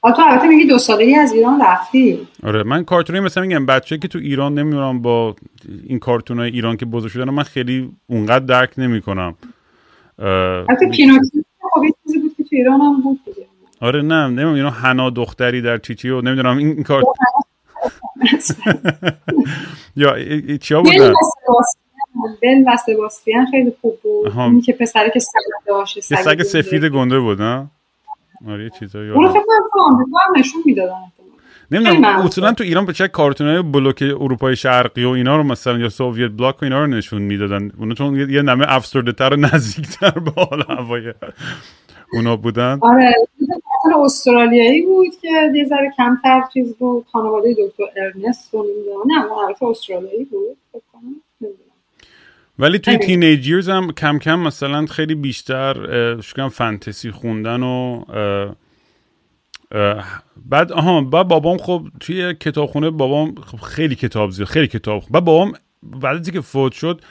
حالا تو البته میگی دو سالگی از ایران رفتی. آره من کارتونی مثلا میگم بچه که تو ایران نمی‌دونم با این کارتون های ایران که بزرگ شدن من خیلی اونقدر درک نمی‌کنم. حتی پینوکیو خب چیزی بود که تو ایران هم بود دیگه. آره نه نمی‌دونم اینا حنا دختری در چیچی و نمی‌دونم این کار [laughs] یا چیا بودن؟ بل و سباستیان خیلی خوب بود. اونی که پسره که سگ داشت سگ سفید گنده بود نه؟ آره چیزایی اونو فکر کنم نشون می‌دادن نمی‌دونم اصولا تو ایران به چه کارتونای بلوک اروپای شرقی و اینا رو مثلا یا سوویت بلاک و اینا رو نشون می‌دادن. اونو چون یه نمه افسرده تر و نزدیکتر به حال هوای اونا بودن. آره استرالیایی بود که یه ذره کمتر چیز بود. خانواده دکتر ارنست و نه نه استرالیایی بود ولی توی تینیجیرز هم کم کم مثلا خیلی بیشتر شکم فانتزی خوندن و بعد آها بعد بابام خب توی کتابخونه بابام خب خیلی کتاب زیاد خیلی کتاب بعد بابام بعد اینکه فوت شد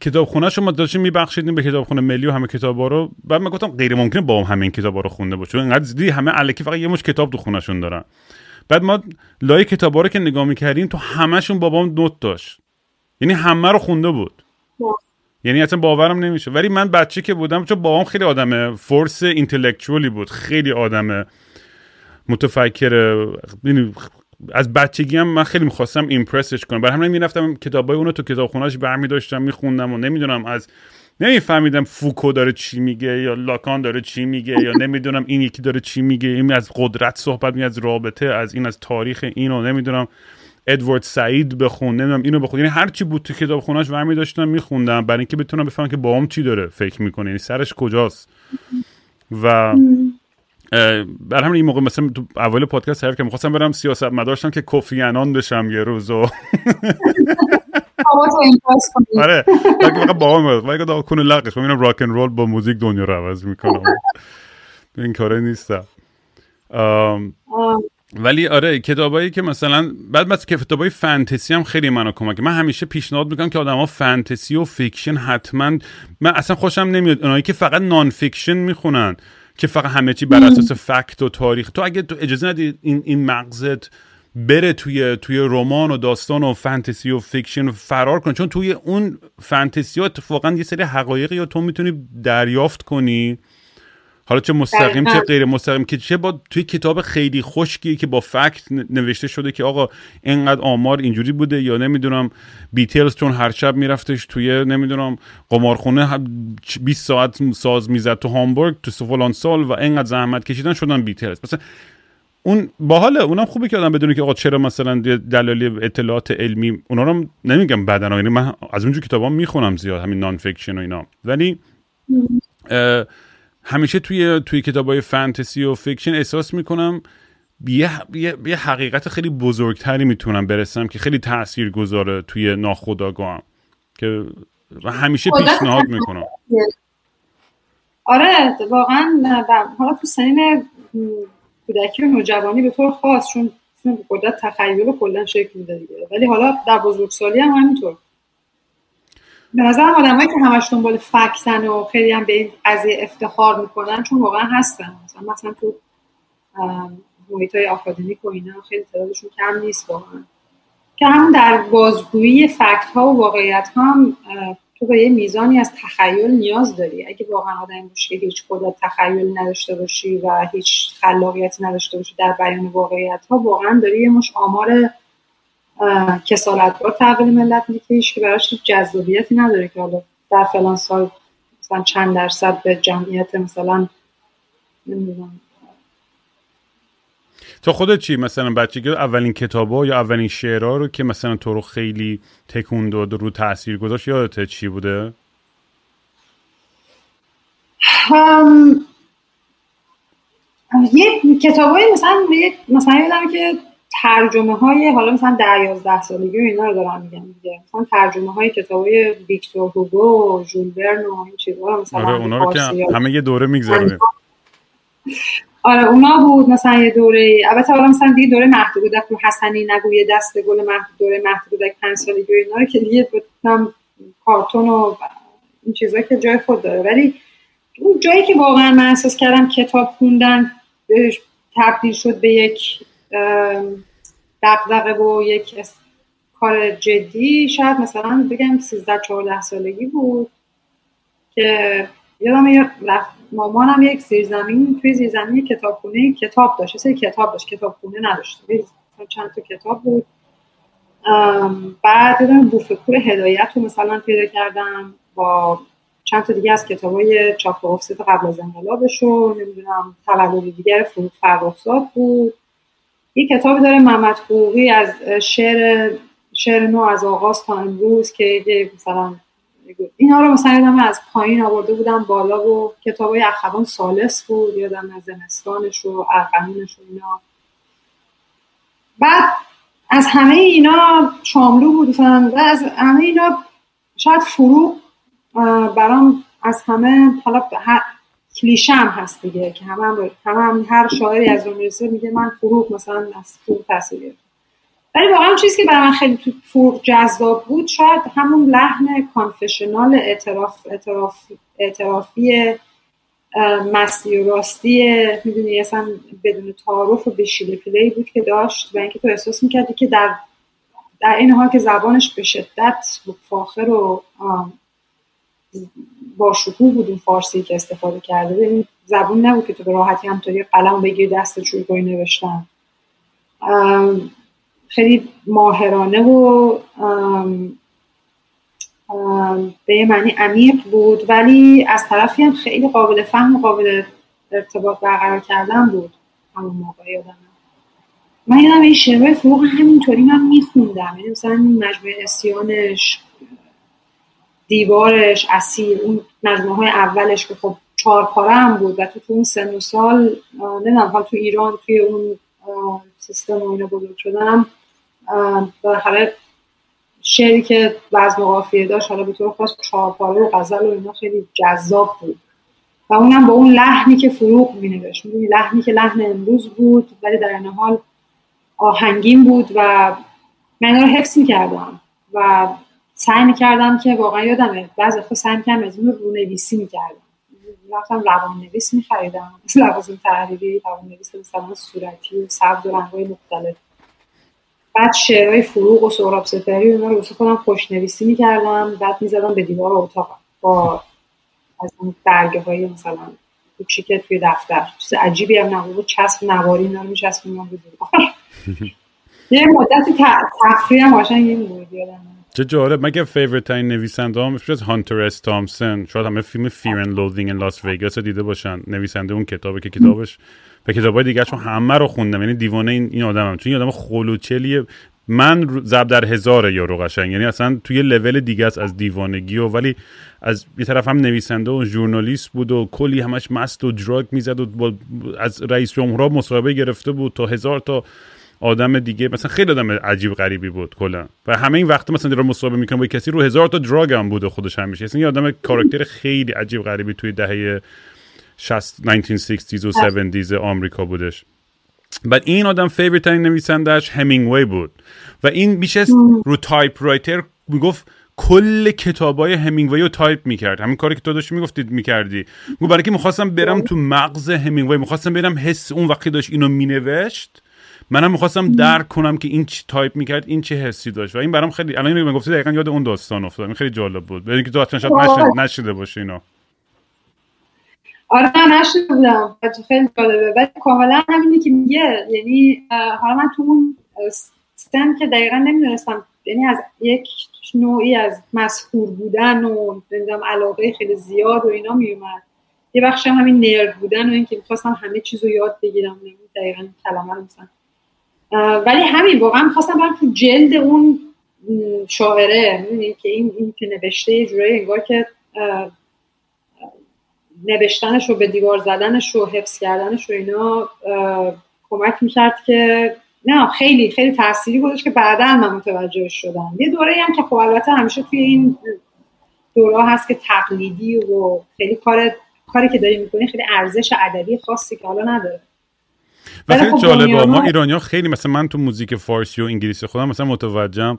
کتابخونه شما داشتیم میبخشیدیم به کتابخونه ملی و همه کتابا رو. بعد من گفتم غیر ممکنه بابام همه این کتابا رو خونده باشه. انقدر زیادی همه الکی فقط یه مش کتاب تو خونهشون دارن. بعد ما لای کتابا رو که نگاه می‌کردیم تو همهشون بابام نوت داشت. یعنی همه رو خونده بود. یعنی اصلا باورم نمیشه. ولی من بچه که بودم چون بابام خیلی آدم فورس اینتלקچوالی بود خیلی آدم متفکر یعنی از بچگی هم من خیلی می‌خواستم ایمپرسش کنم. برای همین می‌رفتم کتابای اونو تو کتابخونهش برمی داشتم میخوندم و نمی‌دونم از نمیفهمیدم فوکو داره چی میگه یا لاکان داره چی میگه یا نمی‌دونم این یکی داره چی میگه. این از قدرت صحبت می از رابطه از این از تاریخ اینو نمی‌دونم. ادوارد سعید بخون نمی‌دونم اینو بخون یعنی هر چی بود تو کتابخونه‌اش برمی داشتم میخوندم. برای اینکه بتونم بفهمم که بابام چی داره فکر می‌کنه. یعنی سرش کجاست. و بر همین این موقع مثلا تو اول پادکست حرف که می‌خواستم برم سیاست مدارشم که کوفی انان بشم یه روز. و [laughs] آره. فقط با هم ولی که کون لقش من rock and roll با موزیک دنیا رو عوض می‌کنم. [laughs] این کاره نیستم. ولی آره کتابایی که مثلا بعد مثلا کتابای فانتزی هم خیلی منو کمک من همیشه پیشنهاد می‌کنم که آدما فانتزی و fiction حتما من اصلا خوشم نمیاد. اونایی که فقط nonfiction می‌خونن که فقط همه چی بر اساس fact و تاریخ. تو اگه تو اجازه ندی این این مغزت بره توی توی رمان و داستان و فانتزی و fiction فرار کنه چون توی اون فانتزی ها اتفاقا یه سری حقایقی یا تو می‌تونی دریافت کنی. حالا چه مستقیم چه غیر مستقیم که چه با توی کتاب خیلی خشکی که با fact نوشته شده که آقا اینقدر آمار اینجوری بوده یا نمی‌دونم بیتیلز چون هر شب میرفتش توی نمی‌دونم قمارخونه 20 ساعت ساز می‌زد تو هامبورگ تو فلان سال و اینقدر زحمت کشیدن شدن بیتیلز مثلا اون باحاله اونم خوبه که آدم بدونه که آقا چرا مثلا دلایل اطلاعات علمی اونا رو نمیگم بدن یعنی من از اونجور کتابا می‌خونم زیاد همین nonfiction و اینا. ولی همیشه توی توی کتاب های فانتزی و fiction احساس می‌کنم یه, یه،, حقیقت خیلی بزرگتری می‌تونم برسم که خیلی تأثیر گذاره توی ناخودآگاهم که و همیشه پیشنهاد می‌کنم. آره واقعا حالا تو سنین کودکی و نوجوانی به طور خاص چون قدرت تخیل کلا شکل میده ولی حالا در بزرگسالی هم همینطور. به نظر آدمایی که همش دنبال فکتن و خیلی هم به این قضیه افتخار می‌کنن چون واقعا هستن. مثلا مثلا تو محیط های آکادمیک و اینا خیلی تعدادشون کم نیست واقعا. که هم در بازگویی فکت ها و واقعیت ها هم تو به یه میزانی از تخیل نیاز داری. اگه واقعا آدم باشی که هیچ قدرت تخیل نداشته باشی و هیچ خلاقیتی نداشته باشی در بیان واقعیت ها واقعا داری یه مش آمار کسالت بار تحویل ملت میکش که براش جذابیتی نداره که حالا در فلان سال مثلا چند درصد به جمعیت مثلا نمی‌دونم. تو خودت چی؟ مثلا بچگی اولین کتابا یا اولین شعرها رو که مثلا تو رو خیلی تکون داد رو تاثیر گذاشت یادت چی بوده؟ هم... یه کتابایی مثلا مثلا یادم که ترجمه های حالا مثلا در یازده سالگی و اینا رو دارم میگم دیگه. مثلا ترجمه های کتاب های ویکتور هوگو و جول برن و این چیزا مثلا آره اونا رو که همه یه دوره میگذرونیم آره اونا بود مثلا یه دوره. البته حالا مثلا دیگه دوره مهد رو حسنی نگوی دست گل مهد دوره مهد کودک پنج سالگی و اینا رو که دیگه بودم کارتون و این چیزا که جای خود داره. ولی اون جایی که واقعا من احساس کردم کتاب خوندن تبدیل شد به یک دقدقه و یک کار جدی شاید مثلا بگم 13 14 سالگی بود که یادم مامانم یک زیرزمین توی زیرزمین کتابخونه کتاب داشت سری کتاب داشت کتابخونه نداشت. چند تا کتاب بود. بعد یادم بوفکور هدایت رو مثلا پیدا کردم با چند تا دیگه از کتاب های چاپ و قبل از انقلابش رو نمی‌دونم تولد دیگر فرود فرخزاد بود. یه کتابی داره محمد حقوقی از شعر شعر نو از آغاز تا امروز که مثلا اینا رو مثلا از پایین آورده بودم بالا و کتاب های اخوان سالس بود یادم از زمستانش و ارقمونش و اینا. بعد از همه اینا شاملو بود و از همه اینا شاید فروغ برام از همه حالا کلیشه هم هست دیگه که همه هم, هم, هر شاعری از اون میگه من فروغ مثلا از فروغ گرفتم. ولی واقعا چیزی که برای من خیلی تو فروغ جذاب بود شاید همون لحن کانفشنال اعتراف, اعتراف اعترافی مستی و راستی می‌دونی اصلا بدون تعارف و به شیله پلی بود که داشت و اینکه تو احساس می‌کردی که در در این حال که زبانش به شدت فاخر و با شکوه بود این فارسی که استفاده کرده. این زبون نبود که تو به راحتی همطوری قلم بگیر دست شروع کنی نوشتن. خیلی ماهرانه و به معنی عمیق بود. ولی از طرفی هم خیلی قابل فهم و قابل ارتباط برقرار کردن بود. همون موقع یادم من یادم این شعرهای فروغ همینطوری من میخوندم. یعنی مثلا مجموعه اسیانش دیوارش اسیر اون مجموعه های اولش که خب چهار پاره هم بود و تو, تو اون سن و سال نمی‌دونم حال تو ایران توی اون سیستم و اینا بزرگ شدنم بالاخره شعری که وزن و قافیه داشت حالا به طور خاص چهار پاره و غزل و اینا خیلی جذاب بود. و اونم با اون لحنی که فروغ می نوشت لحنی که لحن امروز بود ولی در این حال آهنگین بود و من رو حفظ می‌کردم. و سعی می‌کردم که واقعا یادمه بعضی وقتا سعی می‌کردم از اون رو نویسی می‌کردم. رفتم روان نویس میخریدم لوازم تحریری روان نویس مثلا صورتی و سبز و رنگهای مختلف. بعد شعرهای فروغ و سهراب سپهری اونا رو خودم خوش نویسی می‌کردم. بعد می‌زدم به دیوار اتاق با از اون برگه های مثلا کوچیک توی دفتر. چیز عجیبی هم نبود. چسب نواری اینا رو میچسبوندم به دیوار. [laughs] یه مدتی تفریح هم این بود چه جالب. مگه favorite ترین نویسنده هم از هانتر اس تامسن شاید همه فیلم Fear and Loathing in Las Vegas دیده باشن. نویسنده اون کتابه که کتابش و کتابای دیگه همه رو خوندم. یعنی دیوانه این, این آدمم. چون این آدم خل‌وچلیه. من ضربدر هزاره و قشنگ. یعنی اصلا توی لول دیگه است از دیوانگی و ولی از یه طرف هم نویسنده و ژورنالیست بود و کلی همش مست و drug می‌زد و از رئیس جمهورها مصاحبه گرفته بود تا هزار تا آدم دیگه مثلا خیلی آدم عجیب غریبی بود کلا. و همه این وقت مثلا رو مصاحبه می‌کنم با کسی رو هزار تا drug هم بود خودش همیشه اصلا یه آدم کاراکتر خیلی عجیب غریبی توی دهه 60 1960s و 70s آمریکا بودش. بعد این آدم favorite ترین نویسندهش همینگوی بود. و این میشست رو typewriter می‌گفت کل کتابای همینگوی رو تایپ می‌کرد. همین کاری که تو داشتی می‌گفتید می‌کردی. گفت برای که می‌خواستم برم تو مغز همینگوی می‌خواستم برم حس اون وقتی داشت اینو مینوشت. منم می‌خواستم درک کنم که این چی تایپ می‌کرد این چه حسی داشت. و این برام خیلی الان اینو گفتی دقیقا یاد اون داستان افتاد. خیلی جالب بود. ببین که تو اصلا شاید نشنیده باشی اینا. آره من نشنیده بودم. خیلی جالبه. ولی کاملا همینی که میگه. یعنی حالا من تو اون سیستم که دقیقا نمی‌دونستم. یعنی از یک نوعی از مسئول بودن و نمی‌دونم علاقه خیلی زیاد و اینا میومد یه بخش همین نرد بودن و اینکه می‌خواستم همه چیز رو یاد بگیرم. دقیقا کلمه رو مثلا ولی همین واقعا خواستم برم تو جلد اون شاعره می‌دونی که این, این که نوشته یه جورایی انگار که نوشتنش رو به دیوار زدنش و حفظ کردنش و اینا کمک می‌کرد که نه خیلی خیلی تأثیری بودش که بعدا من متوجه شدم. یه دوره هم که خب البته همیشه توی این دوره هست که تقلیدی و خیلی کار کاری که داری می‌کنی خیلی ارزش ادبی خاصی که حالا نداره. و خیلی خب جالبه ما ایرانی خیلی مثلا من تو موزیک فارسی و انگلیسی خودم مثلا متوجهم.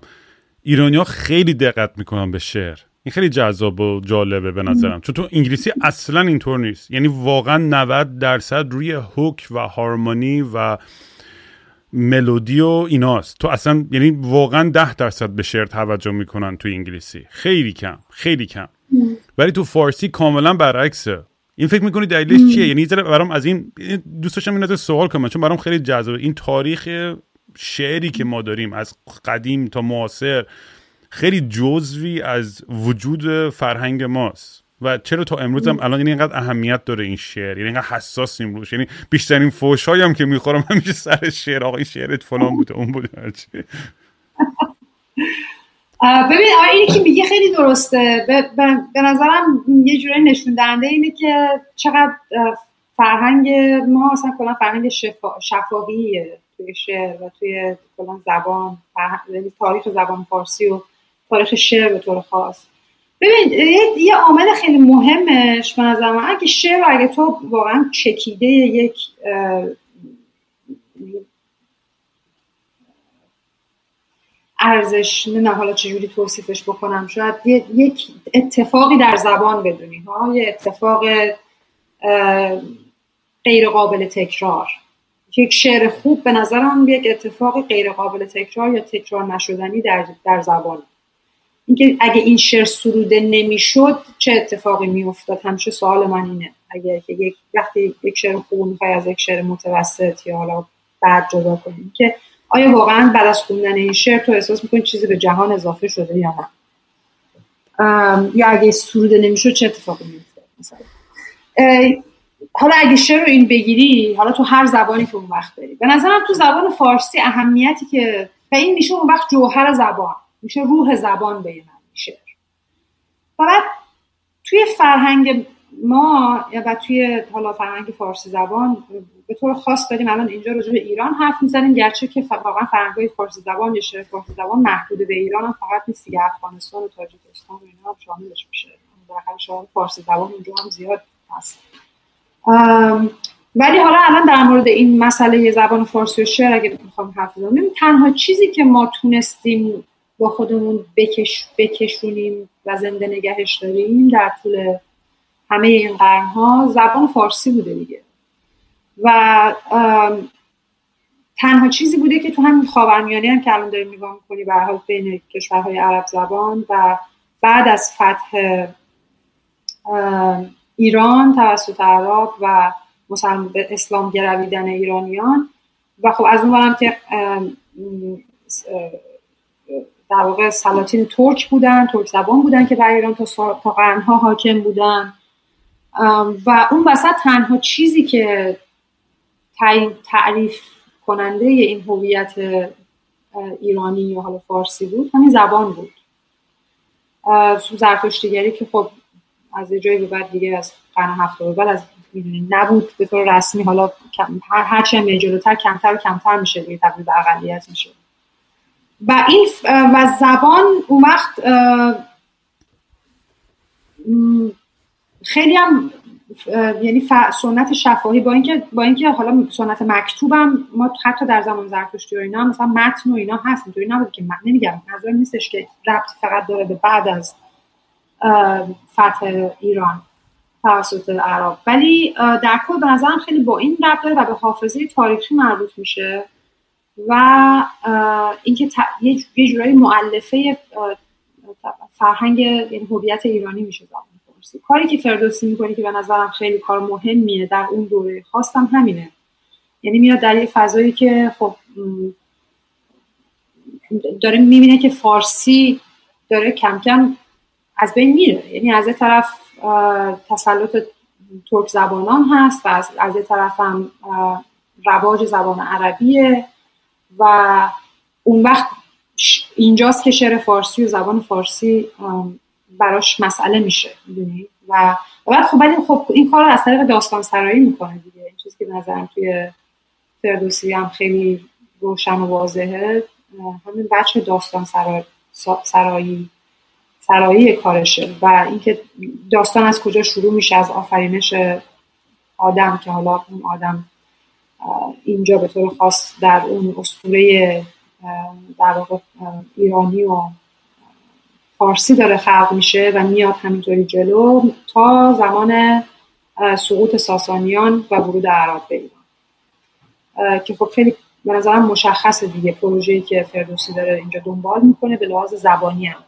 ایرانی ها خیلی دقت می‌کنن به شعر. این خیلی جذاب و جالبه به نظرم. چون تو انگلیسی اصلا اینطور نیست. یعنی واقعا 90 درصد روی هوک و هارمونی و ملودی و ایناست. تو اصلا یعنی واقعا ده درصد به شعر توجه می‌کنن تو انگلیسی. خیلی کم خیلی کم. ولی تو فارسی کاملا برعکسه. این فکر می‌کنی دلیلش چیه؟ یعنی برام از این دوست داشتم این سوال کنم چون برام خیلی جذابه. این تاریخ شعری که ما داریم از قدیم تا معاصر خیلی جزوی از وجود فرهنگ ماست. و چرا تا امروز هم الان یعنی اینقدر اهمیت داره این شعر؟ یعنی اینقدر حساس روش یعنی بیشترین فوش هم که می‌خورم همیشه سر شعر آقا این شعرت فلان بوده اون بوده [laughs] ببین اینی که میگه خیلی درسته. به نظرم یه جوری نشون دهنده اینه که چقدر فرهنگ ما اصلا کلا فرهنگ شفا، شفاهیه. توی شعر و توی کلا زبان یعنی تاریخ زبان فارسی و تاریخ شعر به طور خاص. ببین یه عامل خیلی مهمش به نظر من اگه شعر اگه تو واقعا چکیده یک ارزش نه حالا چجوری توصیفش بکنم شاید یک اتفاقی در زبان بدونی ها؟ یه اتفاق غیر قابل تکرار. یک شعر خوب به نظرم یک اتفاق غیر قابل تکرار یا تکرار نشدنی در, در زبان. اینکه اگه این شعر سروده نمی‌شد چه اتفاقی میافتاد؟ همیشه سوال من اینه. اگه یک وقتی یک شعر خوب می‌خوای از یک شعر متوسط یا حالا بعد جدا کنیم که آیا واقعا بعد از خوندن این شعر تو احساس می‌کنی چیزی به جهان اضافه شده یا نه؟ یا اگه سروده نمی‌شد چه اتفاقی میافتاد مثلا؟ حالا اگه شعر رو این بگیری حالا تو هر زبانی که اون وقت بری به نظرم تو زبان فارسی اهمیتی که و این میشه اون وقت جوهر زبان. میشه روح زبان به من شعر. و بعد توی فرهنگ ما و توی حالا فرهنگ فارسی زبان به طور خاص داریم الان اینجا راجع به ایران حرف می‌زنیم گرچه که واقعا فرهنگ فارسی زبان یا شعر فارسی زبان محدود به ایران هم فقط نیست. دیگه افغانستان و تاجیکستان و اینا هم شاملش میشه در فارسی زبان اونجا هم زیاد هست. ولی حالا الان در مورد این مسئله زبان فارسی و شعر اگه می‌خوام حرف بزنم تنها چیزی که ما تونستیم با خودمون بکش بکشونیم و زنده نگهش داریم در طول همه این قرنها زبان فارسی بوده دیگه. و تنها چیزی بوده که تو همین خاورمیانه هم که الان داریم نگاه می‌کنی به حال بین کشورهای عرب زبان و بعد از فتح ایران توسط عرب و مسلم به اسلام گرویدن ایرانیان و خب از اون که در واقع سلاطین ترک بودن ترک زبان بودن که بر ایران تا, تا قرنها حاکم بودن. و اون وسط تنها چیزی که تعریف کننده این هویت ایرانی یا حالا فارسی بود همین زبان بود. زرتشتیگری که خب از جایی به بعد دیگه از قرن هفته به بعد از نبود به طور رسمی. حالا هر هرچی هم جلوتر کمتر و کمتر میشه دیگه تبدیل به اقلیت میشه. و این و زبان اون وقت خیلی هم یعنی سنت شفاهی با اینکه با اینکه حالا سنت مکتوبم ما حتی در زمان زرتشتی و اینا مثلا متن و اینا هست اینطوری نبود که من نمیگم منظور نیستش که ربط فقط داره به بعد از فتح ایران توسط عرب. ولی در کل به نظرم خیلی با این ربط داره و به حافظه تاریخی مربوط میشه و اینکه یه جورایی معلفه فرهنگ یعنی هویت ایرانی میشه. زبان فارسی کاری که فردوسی می‌کنه که به نظرم خیلی کار مهمیه در اون دوره خواستم همینه. یعنی میاد در یه فضایی که خب داره می‌بینه که فارسی داره کم کم از بین میره. یعنی از طرف تسلط ترک زبانان هست و از, از یه طرف هم رواج زبان عربیه و اون وقت اینجاست که شعر فارسی و زبان فارسی براش مسئله میشه می‌دونی؟ و بعد خب ولی خب این کار رو از طریق داستان سرایی می‌کنه دیگه. این چیزی که نظرم توی فردوسی هم خیلی روشن و واضحه همین بچه داستان سرایی سرایی کارشه. و اینکه داستان از کجا شروع میشه از آفرینش آدم که حالا اون آدم اینجا به طور خاص در اون اسطوره در واقع ایرانی و فارسی داره خلق میشه و میاد همینطوری جلو تا زمان سقوط ساسانیان و ورود عرب به ایران. که خب خیلی به نظرم مشخصه دیگه پروژه‌ای که فردوسی داره اینجا دنبال می‌کنه به لحاظ زبانی هم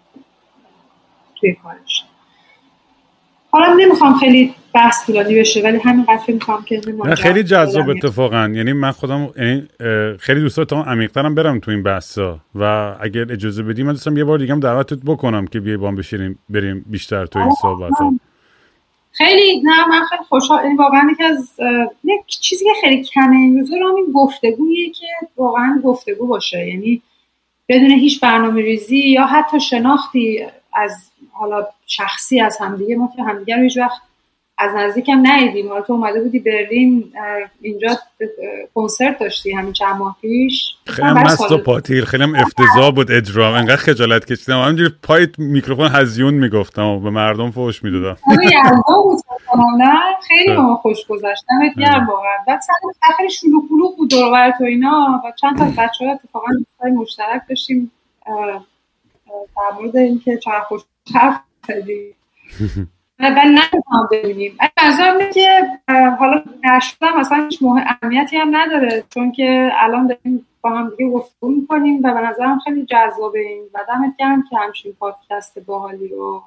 توی کارش. حالا نمی‌خوام خیلی بحث طولانی بشه ولی همین فکر می‌خوام که خیلی جذاب اتفاقا. یعنی من خودم یعنی خیلی دوست دارم عمیق‌ترم برم تو این بحثا. و اگر اجازه بدی من دوستم یه بار دیگه هم دعوتت بکنم که بیای با بشینیم بریم بیشتر تو این صحبت ها خیلی نه من خیلی خوشحال این واقعا یکی از یک چیزی که خیلی کمه این روزا رو این گفتگویی که واقعا گفتگو باشه. یعنی بدون هیچ برنامه ریزی یا حتی شناختی از حالا شخصی از همدیگه ما که همدیگه رو هیچ وقت از نزدیکم ندیدیم. حالا تو اومده بودی برلین اینجا کنسرت داشتی همین چند ماه پیش. خیلی مست و پاتیر خیلی هم افتضاح بود اجرا انقدر خجالت کشیدم. همینجوری پای میکروفون هزیون می‌گفتم و به مردم فوش می‌دادم. خیلی ما خوش گذشتم گرم واقعا. بعد سر خیلی شلوغ بود دور تو اینا. و چند تا بچه ها اتفاقا مشترک داشتیم. در مورد اینکه چقدر خوش زدی و نمی‌خوام ببینیم. منظورم که حالا نشدم اصلا هیچ اهمیتی هم نداره چون که الان داریم با هم دیگه گفتگو می‌کنیم و به نظرم خیلی جذابه این. و دمت گرم که همچین پادکست باحالی رو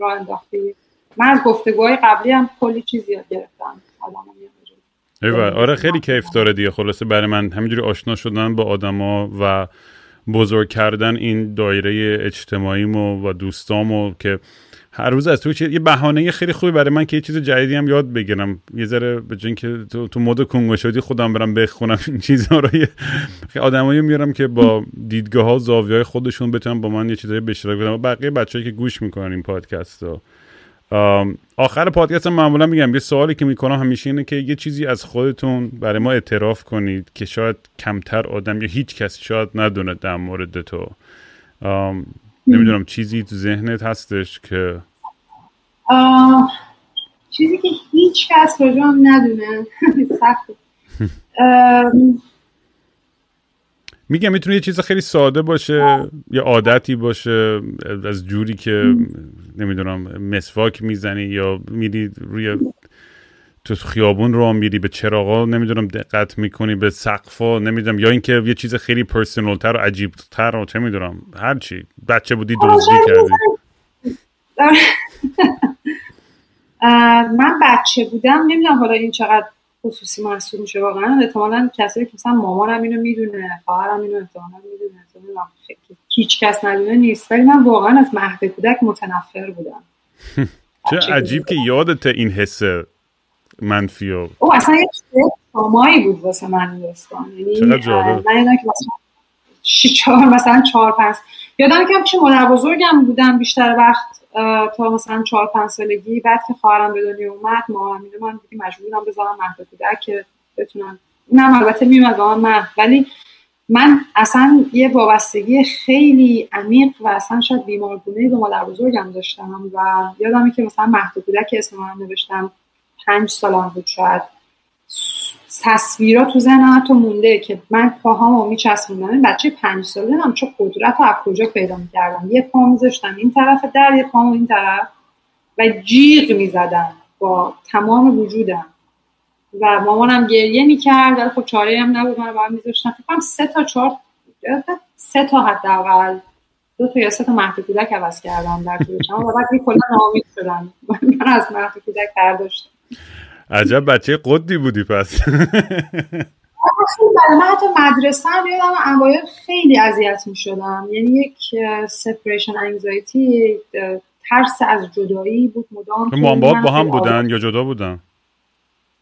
راه انداختی من از گفتگوهای قبلی هم کلی چیزی یاد گرفتم. آره خیلی کیف داره دیگه. خلاصه برای من همینجوری آشنا شدن با آدما و بزرگ کردن این دایره اجتماعیمو و دوستامو که هر روز از تو یه بهانه خیلی خوبی برای من که یه چیز جدیدی هم یاد بگیرم. یه ذره به جن که تو, تو مود کنگو شدی خودم برم بخونم این چیزها رو. یه آدمایی میارم که با دیدگاه ها زاویه خودشون بتونن با من یه چیزایی به اشتراک بدن بقیه بچه‌ای که گوش می‌کنن این پادکست رو. آخر پادکست معمولا میگم یه سوالی که می‌کنم همیشه اینه که یه چیزی از خودتون برای ما اعتراف کنید که شاید کمتر آدم یا هیچ کس شاید ندونه در مورد تو. نمی‌دونم چیزی تو ذهنت هستش که چیزی که هیچ کس راجع هم ندونه. [laughs] سخت. [laughs] میگم می‌تونه یه چیز خیلی ساده باشه یه عادتی باشه از جوری که نمی‌دونم مسواک می‌زنی یا میری روی تو خیابون رو میری به چراغا نمی‌دونم دقت می‌کنی به سقفا نمی‌دونم یا اینکه یه چیز خیلی پرسونال تر و عجیب تر و چه می‌دونم هر چی. بچه بودی دزدی کردی. [laughs] من بچه بودم نمی‌دونم حالا این چقدر خصوصی محسوب میشه. واقعا احتمالا کسی که مثلا مامانم اینو می‌دونه خواهرم اینو احتمالا می‌دونه. هیچ کس ندونه نیست. ولی من واقعا از مهد کودک متنفر بودم. [laughs] چه عجیب که یادت این حس منفی و او اصلا یه شمایی بود واسه من داستان یعنی من که مثلا چهار پنج یادم که چه مادر بزرگم بودم بیشتر وقت تا مثلا چهار پنج سالگی. بعد که خواهرم به دنیا اومد ما میده من دیگه مجبورم بذارم مهد کودک که بتونم اونم البته میومد با من ولی من اصلا یه وابستگی خیلی عمیق و اصلا شاید بیمارگونه به مادر بزرگم داشتم و یادمه که مثلا مهد کودک اسم من نوشتم پنج سالم بود شاید. تصویرات تو ذهنم حتی مونده که من پاهامو میچسبوندم این بچه پنج ساله هم چه قدرت از کجا پیدا می‌کردم؟ یه پا میذاشتم این طرف در یه پامو این طرف و جیغ می‌زدم با تمام وجودم. و مامانم گریه می‌کرد ولی خب چاره هم نبود من باید میذاشتم. فکر سه تا چهار سه تا حداقل. دو تا یا سه تا مهد کودک عوض کردم در طولش و بعد کلا ناامید شدم. من از مهد کودک برداشتم. عجب بچه قدی بودی پس. من حتی مدرسه هم یادم اوایل خیلی اذیت می شدم یعنی یک سپریشن انگزایتی ترس از جدایی بود مدام. مام با هم بودن یا جدا بودن؟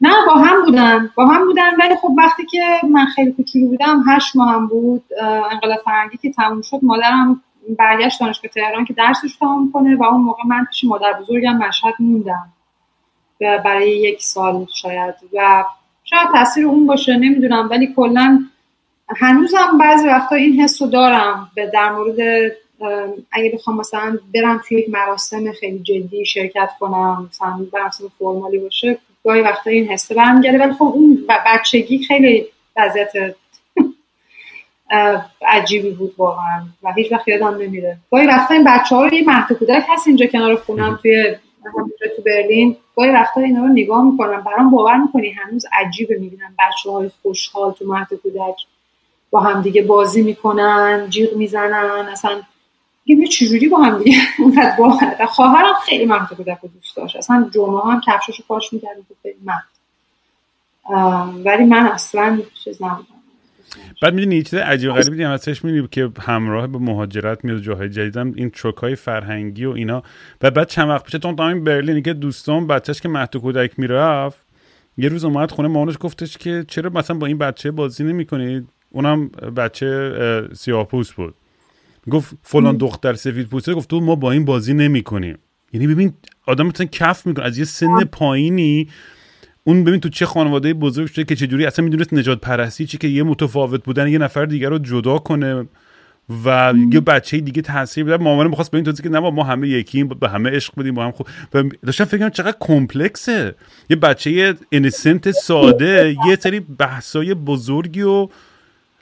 نه با هم بودن. با هم بودن ولی خب وقتی که من خیلی کوچولو بودم هشت ماه هم بود انقلاب فرنگی که تموم شد مادرم برگشت دانشگاه تهران که درسش تمام کنه و اون موقع من پیش مادر بزرگم مشهد موندم. برای یک سال شاید. و شاید تاثیر اون باشه نمی‌دونم. ولی کلا هنوزم بعضی وقتا این حس رو دارم به در مورد اگه بخوام مثلا برم توی یک مراسم خیلی جدی شرکت کنم مثلا مراسم فرمالی باشه گاهی وقتا این حس برمیگرده. ولی خب اون بچگی خیلی وضعیت عجیبی بود واقعا. و هیچ وقت یادم نمیره. گاهی وقتا این بچه ها یه مهد کودک هست اینجا کنار خونم توی تو برلین. گاهی وقتا اینا رو نگاه می‌کنم. برام باور می‌کنی هنوز عجیبه می‌بینم بچه های خوشحال تو مهد کودک با هم دیگه بازی می‌کنن جیغ می‌زنن اصلا میگه چجوری با هم دیگه اونقدر باور خواهرم خیلی مهد کودک رو دوست داشت. اصلا جمعه هم کفششو پاش می‌کرد ولی من اصلا چیز نبودم. بعد می‌دونی یه چیز عجیب غریبی دیگه ازش می‌بینی که همراه به مهاجرت میاد جاهای جدیدم این چوک های فرهنگی و اینا. و بعد چند وقت پیش تو این برلین که دوستان بچهش که مهد کودک می‌رفت یه روز اومد خونه مامانش گفتش که چرا مثلا با این بچه بازی نمی‌کنید اونم بچه سیاه‌پوست بود. گفت فلان دختر سفید پوسته گفت تو ما با این بازی نمی‌کنیم. یعنی ببین آدم مثلا کف می‌کنه از یه سن پایینی اون ببین تو چه خانواده بزرگ شده که چجوری اصلا می‌دونست نجات پرستی چی که یه متفاوت بودن یه نفر دیگر رو جدا کنه و یه بچه دیگه تاثیر بده مامانم می‌خواست به این که نه ما همه یکیم به همه عشق بدیم با هم خوب. و داشتم فکر چقدر complex ه. یه بچه innocent ساده یه سری بحثای بزرگی و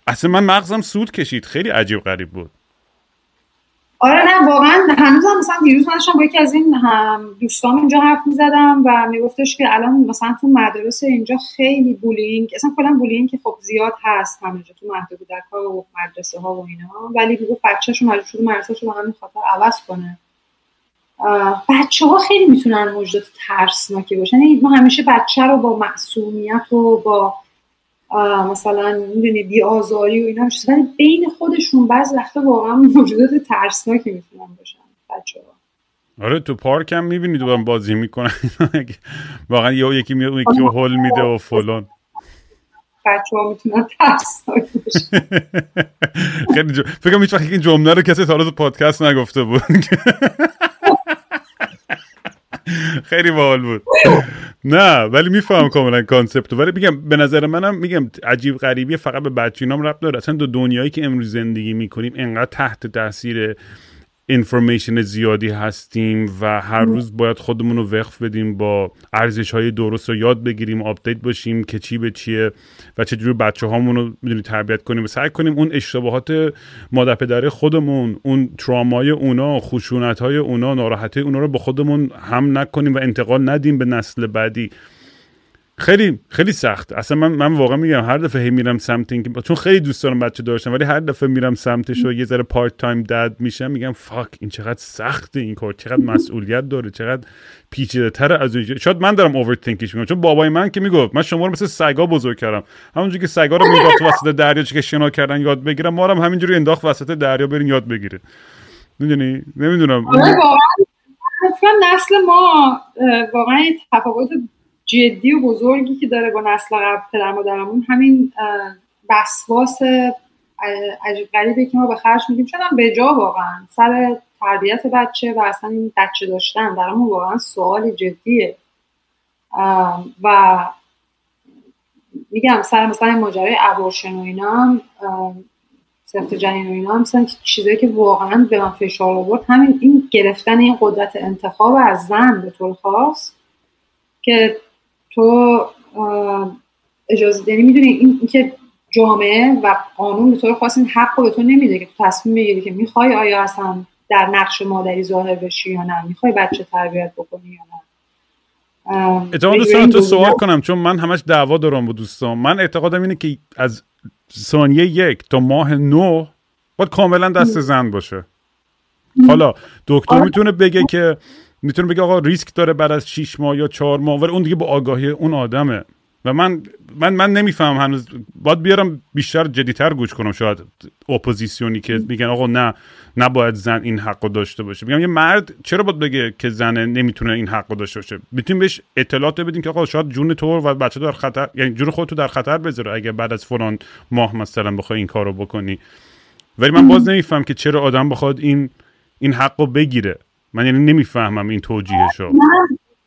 اصلا من مغزم سوت کشید. خیلی عجیب غریب بود. آره نه واقعا هنوز هم مثلا دیروز من با یکی از این دوستام اینجا حرف می‌زدم و میگفتش که الان مثلا تو مدرسه اینجا خیلی bullying اصلا کلا bullying که خب زیاد هست همینجا تو مهد کودک ها و مدرسه ها و اینا. ولی می‌گفت بچه‌شون مجبور شده مدرسه‌شو به همین خاطر عوض کنه. بچه ها خیلی می‌تونن موجودات ترسناکی باشن. یعنی ما همیشه بچه رو با معصومیت و با مثلا می‌دونی بی آزاری و اینا میشه ولی بین خودشون بعض وقتا واقعا موجودات ترسناکی می‌تونن باشن بچه ها آره تو پارک هم می‌بینی تو بازی می‌کنن. [laughs] واقعا یه یکی میاد اون یکی هول میده و فلان. بچه ها می‌تونن ترسناک باشن. [laughs] خیلی فکر هیچ وقت این جمله رو کسی تا تو پادکست نگفته بود. [laughs] خیلی باحال بود. نه ولی میفهمم کاملا concept ولی میگم به نظر منم میگم عجیب غریبی فقط به بچینام ربط داره. اصلا دو دنیایی که امروز زندگی می‌کنیم انقدر تحت تاثیر information زیادی هستیم و هر روز باید خودمون رو وفق بدیم با ارزش های درست رو یاد بگیریم update باشیم که چی به چیه و چجوری بچه هامون رو می‌دونی تربیت کنیم. و سعی کنیم اون اشتباهات مادر پدر خودمون اون ترامای اونا خشونت های اونا ناراحتی اونا رو با خودمون هم نکنیم و انتقال ندیم به نسل بعدی. خیلی خیلی سخت. اصلا من من واقعا میگم هر دفعه هی میرم سمت این چون خیلی دوست دارم بچه داشتم ولی هر دفعه میرم سمتش و یه ذره part time dad میشم میگم fuck این چقدر سخته این کار چقدر مسئولیت داره چقدر پیچیده تر از اون شاید من دارم overthink ش میگم چون بابای من که می‌گفت من شما رو مثل سگا بزرگ کردم. همونجوری که سگا رو مینداخت وسط دریا که شنا کردن یاد بگیرم ما هم همینجوری انداخت وسط دریا برین یاد بگیره. می‌دونی؟ نمی‌دونم. آره، نسل ما واقعا تفاوت جدی و بزرگی که داره با نسل قبل پدر مادرمون همین وسواس عجیب غریبه که ما به خرج میدیم. شدم به جا واقعا. سر تربیت بچه و اصلا این بچه داشتن برامون واقعا سوال جدیه. و میگم سر مثلا ماجرای ابورشن و اینا سفت جنین و اینا مثلا چیزایی که واقعا به من فشار آورد. همین این گرفتن این قدرت انتخاب از زن به طور خاص که تو اجازه داری می‌دونی این که جامعه و قانون به طور خاص این حق رو به تو نمیده که تو تصمیم بگیری که می‌خوای آیا اصلا در نقش مادری ظاهر بشی یا نه؟ می‌خوای بچه تربیت بکنی یا نه؟ اتفاقا دوست تو سوال کنم چون من همش دعوا دارم با دوستان. من اعتقادم اینه که از ثانیه یک تا ماه نو باید کاملا دست زن باشه. حالا دکتر آره. می‌تونه بگه که می‌تونه بگه آقا ریسک داره بعد از 6 ماه یا 4 ماه. ولی اون دیگه با آگاهی اون آدمه. و من من من نمیفهم هنوز. باید بیارم بیشتر جدیتر گوش کنم. شاید اپوزیسیونی که میگن آقا نه نباید زن این حقو داشته باشه. میگم یه مرد چرا باید بگه که زن نمی‌تونه این حقو داشته باشه؟ می‌تونیم بهش اطلاعات بدیم که آقا شاید جون تو و بچه در خطر یعنی جون خودتو در خطر بذاره اگه بعد از فلان ماه مثلا بخوای این کارو بکنی. ولی من باز [clears throat] نمیفهم که چرا آدم بخواد این این حقو بگیره. من یعنی نمی‌فهمم این توجیهشو.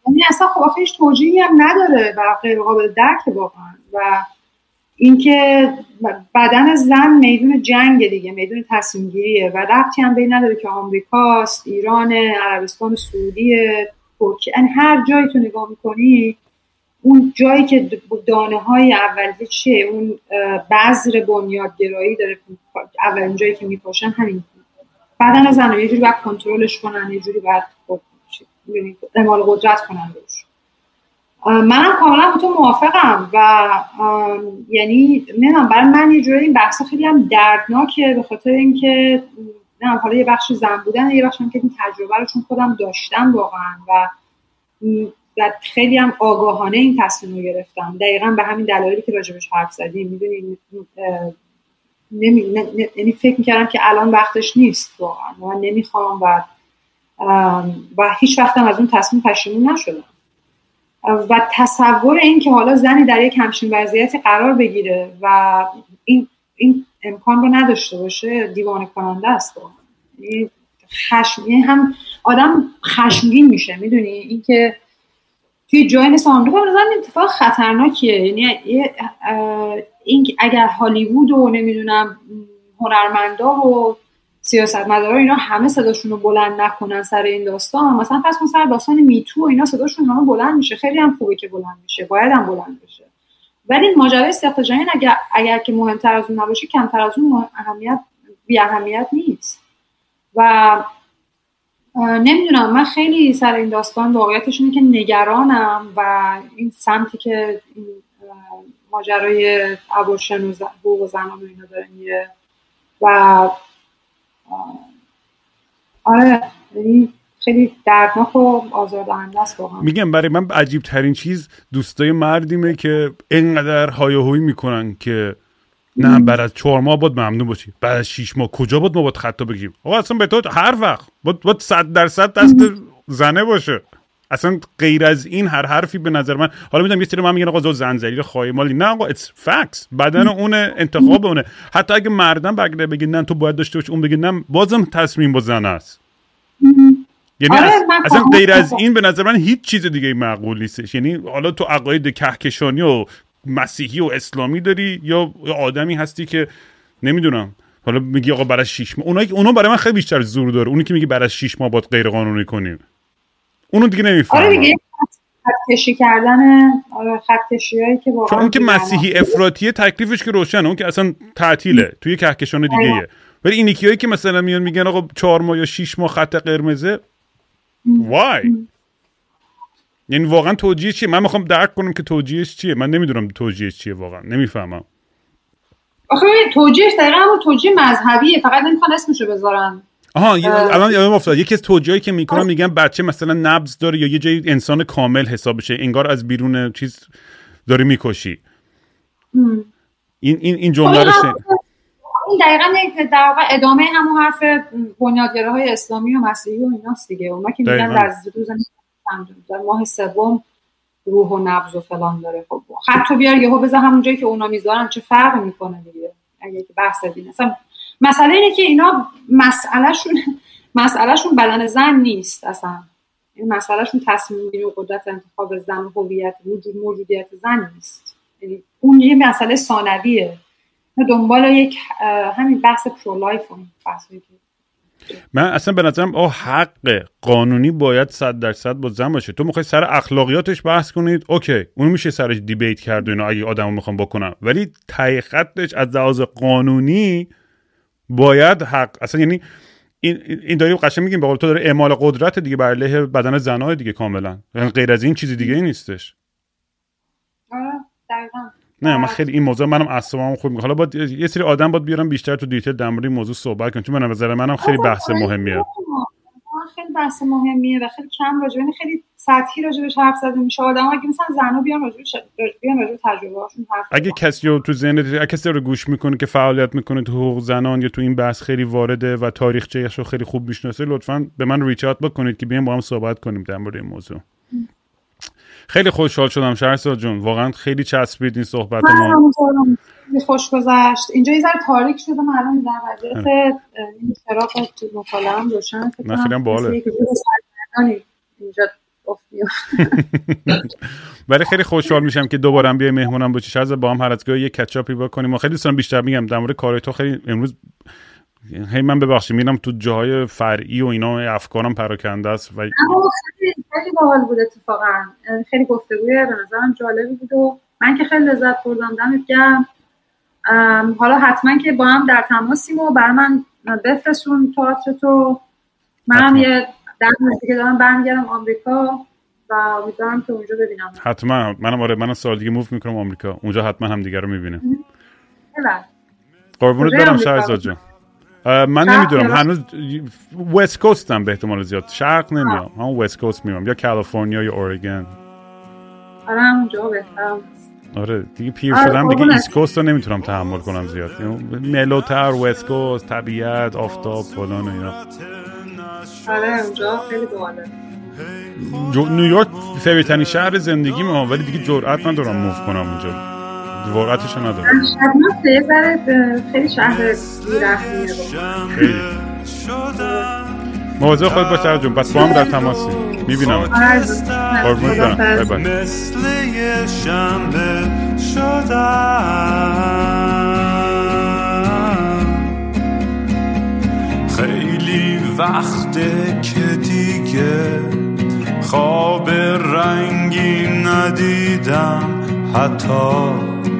یعنی اصلا خب هیچ توجیهی هم نداره و غیر قابل درک واقعا. و اینکه بدن زن میدون جنگ دیگه میدون تصمیم گیریه و ربطی هم به نداره که آمریکاست ایران عربستان سعودی ترکیه. یعنی هر جایی تو نگاه می‌کنی اون جایی که دانه های اولیه چیه؟ اون بذر بنیادگرایی داره اولین جایی که میپاشن همین. بدن زن یه جوری باید کنترلش کنن یه جوری باید اعمال قدرت کنن روش منم کاملا با تو موافقم و یعنی نمی‌دونم برای من یه جوری این بحث خیلی هم دردناکه به خاطر اینکه نه حالا یه بخش زن بودن یه بخش هم که این تجربه رو چون خودم داشتم واقعا و خیلی هم آگاهانه این تصمیم رو گرفتم. دقیقا به همین دلایلی که راجبش حرف زدیم می‌دونی یعنی فکر می‌کردم که الان وقتش نیست واقعا. من نمی‌خوام و و هیچ وقتم از اون تصمیم پشیمون نشدم. و تصور این که حالا زنی در یک همچین وضعیتی قرار بگیره و این این امکان رو نداشته باشه دیوانه کننده است یعنی خشم یعنی هم آدم خشمگین میشه می‌دونی؟ اینکه توی جای مثل آمریکا به نظر اتفاق خطرناکیه. یعنی این اگر هالیوود و نمی‌دونم هنرمندا و سیاستمدارا اینا همه صداشون رو بلند نکنن سر این داستان مثلا پس اون سر داستان میتو و اینا صداشون همه بلند میشه. خیلی هم خوبه که بلند میشه. باید هم بلند بشه. ولی ماجرای سیاست جهانی اگر اگر که مهمتر از اون نباشه کمتر از اون اهمیت بی اهمیت نیست. و نمی‌دونم. من خیلی سر این داستان واقعیتش اینه که نگرانم و این سمتی که این ماجرای ابورشن و حقوق و زنان و اینا داره میره و آره یعنی خیلی دردناک و آزاردهنده است واقعا. میگم برای من عجیب ترین چیز دوستای مردیمه که اینقدر هایهوی می‌کنن که نه بعد از چهار ماه باید ممنون باشی. بعد از شیش ماه. کجا بود ما باید خطا بگیم آقا اصلا به تو هر وقت باید, باید صد درصد دست زنه باشه. اصلا غیر از این هر حرفی به نظر من حالا می‌دونم یه سری من میگن آقا زو زنجیره خواهی مالی نه آقا اتس فکس بدن اونه انتخاب اونه. حتی اگه مردم بگه بگه نه تو باید داشته باشی اون بگه نه بازم تصمیم با زن است. یعنی آره اصلا غیر از این به نظر من هیچ چیز دیگه معقول نیستش. یعنی حالا تو عقاید کهکشانی و مسیحی و اسلامی داری یا آدمی هستی که نمی‌دونم. حالا میگی آقا برای شش ماه. اونایی اونا برای من خیلی بیشتر زور داره. اونی که میگی برای شش ماه باید غیر قانونی کنیم. اونو دیگه نمی‌فهمم. آره دیگه خط کشی کردن آره خط کشیایی که واقعا اون که. مسیحی افراطیه تکلیفش که روشنه. اون که اصلا تعطیله. توی کهکشان دیگه ایه ولی این یکیایی که مثلا میان میگن آقا چهار ماه یا شیش ماه خط قرمزه وای! یعنی واقعا توجیه چیه؟ من می‌خوام درک کنم که توجیهش چیه. من نمی‌دونم توجیهش چیه واقعا. نمی‌فهمم. آخه توجیهش دقیقا همون توجیه مذهبیه. فقط نمی‌خوان اسمشو بذارن. آها اه. الان یادم افتاد. یکی از توجیهایی که می‌کنم میگن بچه مثلا نبض داره یا یه جایی انسان کامل حساب بشه انگار از بیرون چیز داری می‌کشی. این این این خب جمله رو این دقیقا در واقع ادامه همون حرف بنیادگره های اسلامی و مسیحی و ایناست دیگه. اونا که میگن. در روز در ماه سوم روح و نبض و فلان داره. خب خط بیار یهو بذار همون جایی که اونا می‌ذارن چه فرقی می‌کنه دیگه؟ اگه که بحث دین اصلا مسئله اینه که اینا مسئلهشون مسئلهشون بدن زن نیست اصلا. این مسئلهشون تصمیم گیری و قدرت انتخاب زن هویت وجود موجودیت زن نیست. یعنی اون یه مسئله ثانویه. دنبال یک همین بحث pro life و این بحثایی که من اصلا به نظرم آه حق. قانونی باید صد درصد با زن باشه. تو می‌خوای سر اخلاقیاتش بحث کنید okay اونو میشه سرش debate کرد و اینا اگه آدمو می‌خوام بکنم ولی ته خطش از لحاظ قانونی باید حق. اصلا یعنی این این داری قشنگ میگیم به تو داره اعمال قدرت دیگه بر علیه بدن زنای دیگه کاملا. یعنی غیر از این چیزی دیگه ای نیستش. آره دقیقاً. نه من خیلی این موضوع منم اعصابم خود میگه حالا باید یه سری آدم باید بیارم بیشتر تو detail در مورد این موضوع صحبت کنیم چون به نظر منم خیلی بحث مهمیه. خیلی بحث مهمیه و خیلی کم راجع یعنی خیلی سطحی راجبش حرف زده میشه آدم اگه مثلا زنا بیان راجبش بیان راجب تجربه هاشون حرف اگه. کسی رو تو ذهنت اگه کسی رو گوش می‌کنه که فعالیت می‌کنه تو حقوق زنان یا تو این بحث خیلی وارده و تاریخچه‌اش رو خیلی خوب می‌شناسه لطفا به من ریچ اوت بکنید که بیایم با هم صحبت کنیم در مورد این موضوع. خیلی خوشحال شدم شهرزاد جون. واقعا خیلی چسبید این صحبت من ما. خوش گذشت. اینجا یه ذره تاریک شده من الان در وضعیت این چراغ تو مطالعه‌ام روشن کنم خیلی سرگردانی اینجا [laughs] ولی خیلی خوشحال میشم که دوباره هم بیای مهمونم باشی. شهرزاد با هم هر از گاهی یه کچاپی بکنیم. و خیلی دوست دارم بیشتر میگم در مورد کارهای تو خیلی امروز هی من ببخشید میرم تو جاهای فرعی و اینا افکارم پراکنده است و خیلی خیلی باحال بود اتفاقا. خیلی گفتگوی به نظرم جالبی بود و من که خیلی لذت بردم. دمت گرم. حالا حتما که با هم در تماسیم و برای من بفرستون تئاتر تو. منم. یه در دیگه دارم برمیگردم آمریکا و امیدوارم که اونجا ببینم. حتما. منم آره منم سال دیگه موو می‌کنم آمریکا. اونجا حتما هم دیگه رو می‌بینیم. بله. قربونت برم؟ شهرزاد جان. من نمی‌دونم هنوز وست کوستم به احتمال زیاد. شرق نمیام همون وست کوست میام یا کالیفرنیا یا اورگن آره همونجا بهترم. آره دیگه پیر آره، شدم دیگه. ایست کوست رو نمی‌تونم تحمل کنم زیاد. یعنی ملوتر وست کوست طبیعت آفتاب فلان اینا. آره اونجا خیلی باحاله. جو- نیویورک فریتنی شهر زندگی ما ولی دیگه جرئت ندارم موو کنم اونجا. جرأتش ندارم. شبناس یه ذره خیلی شهر بیرحمیه خیلی. مواظب خودت باش شهر جون. پس با هم در تماسی. می‌بینم. آره. قربونت برم. بای بای مثل یه شنبه شدم خیلی وقته که دیگه خواب رنگی ندیدم. حتی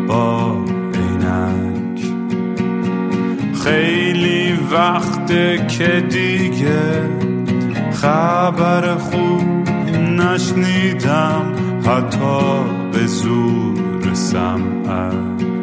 با عینک. خیلی وقته که دیگه خبر خوب نشنیدم حتی به زور سمعک.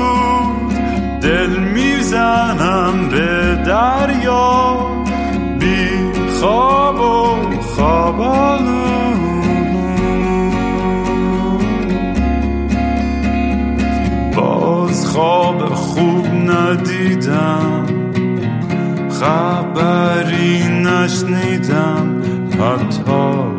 می‌زنم به دریا بی خواب و خواب آلود خواب خوب ندیدم خبری نشنیدم حتی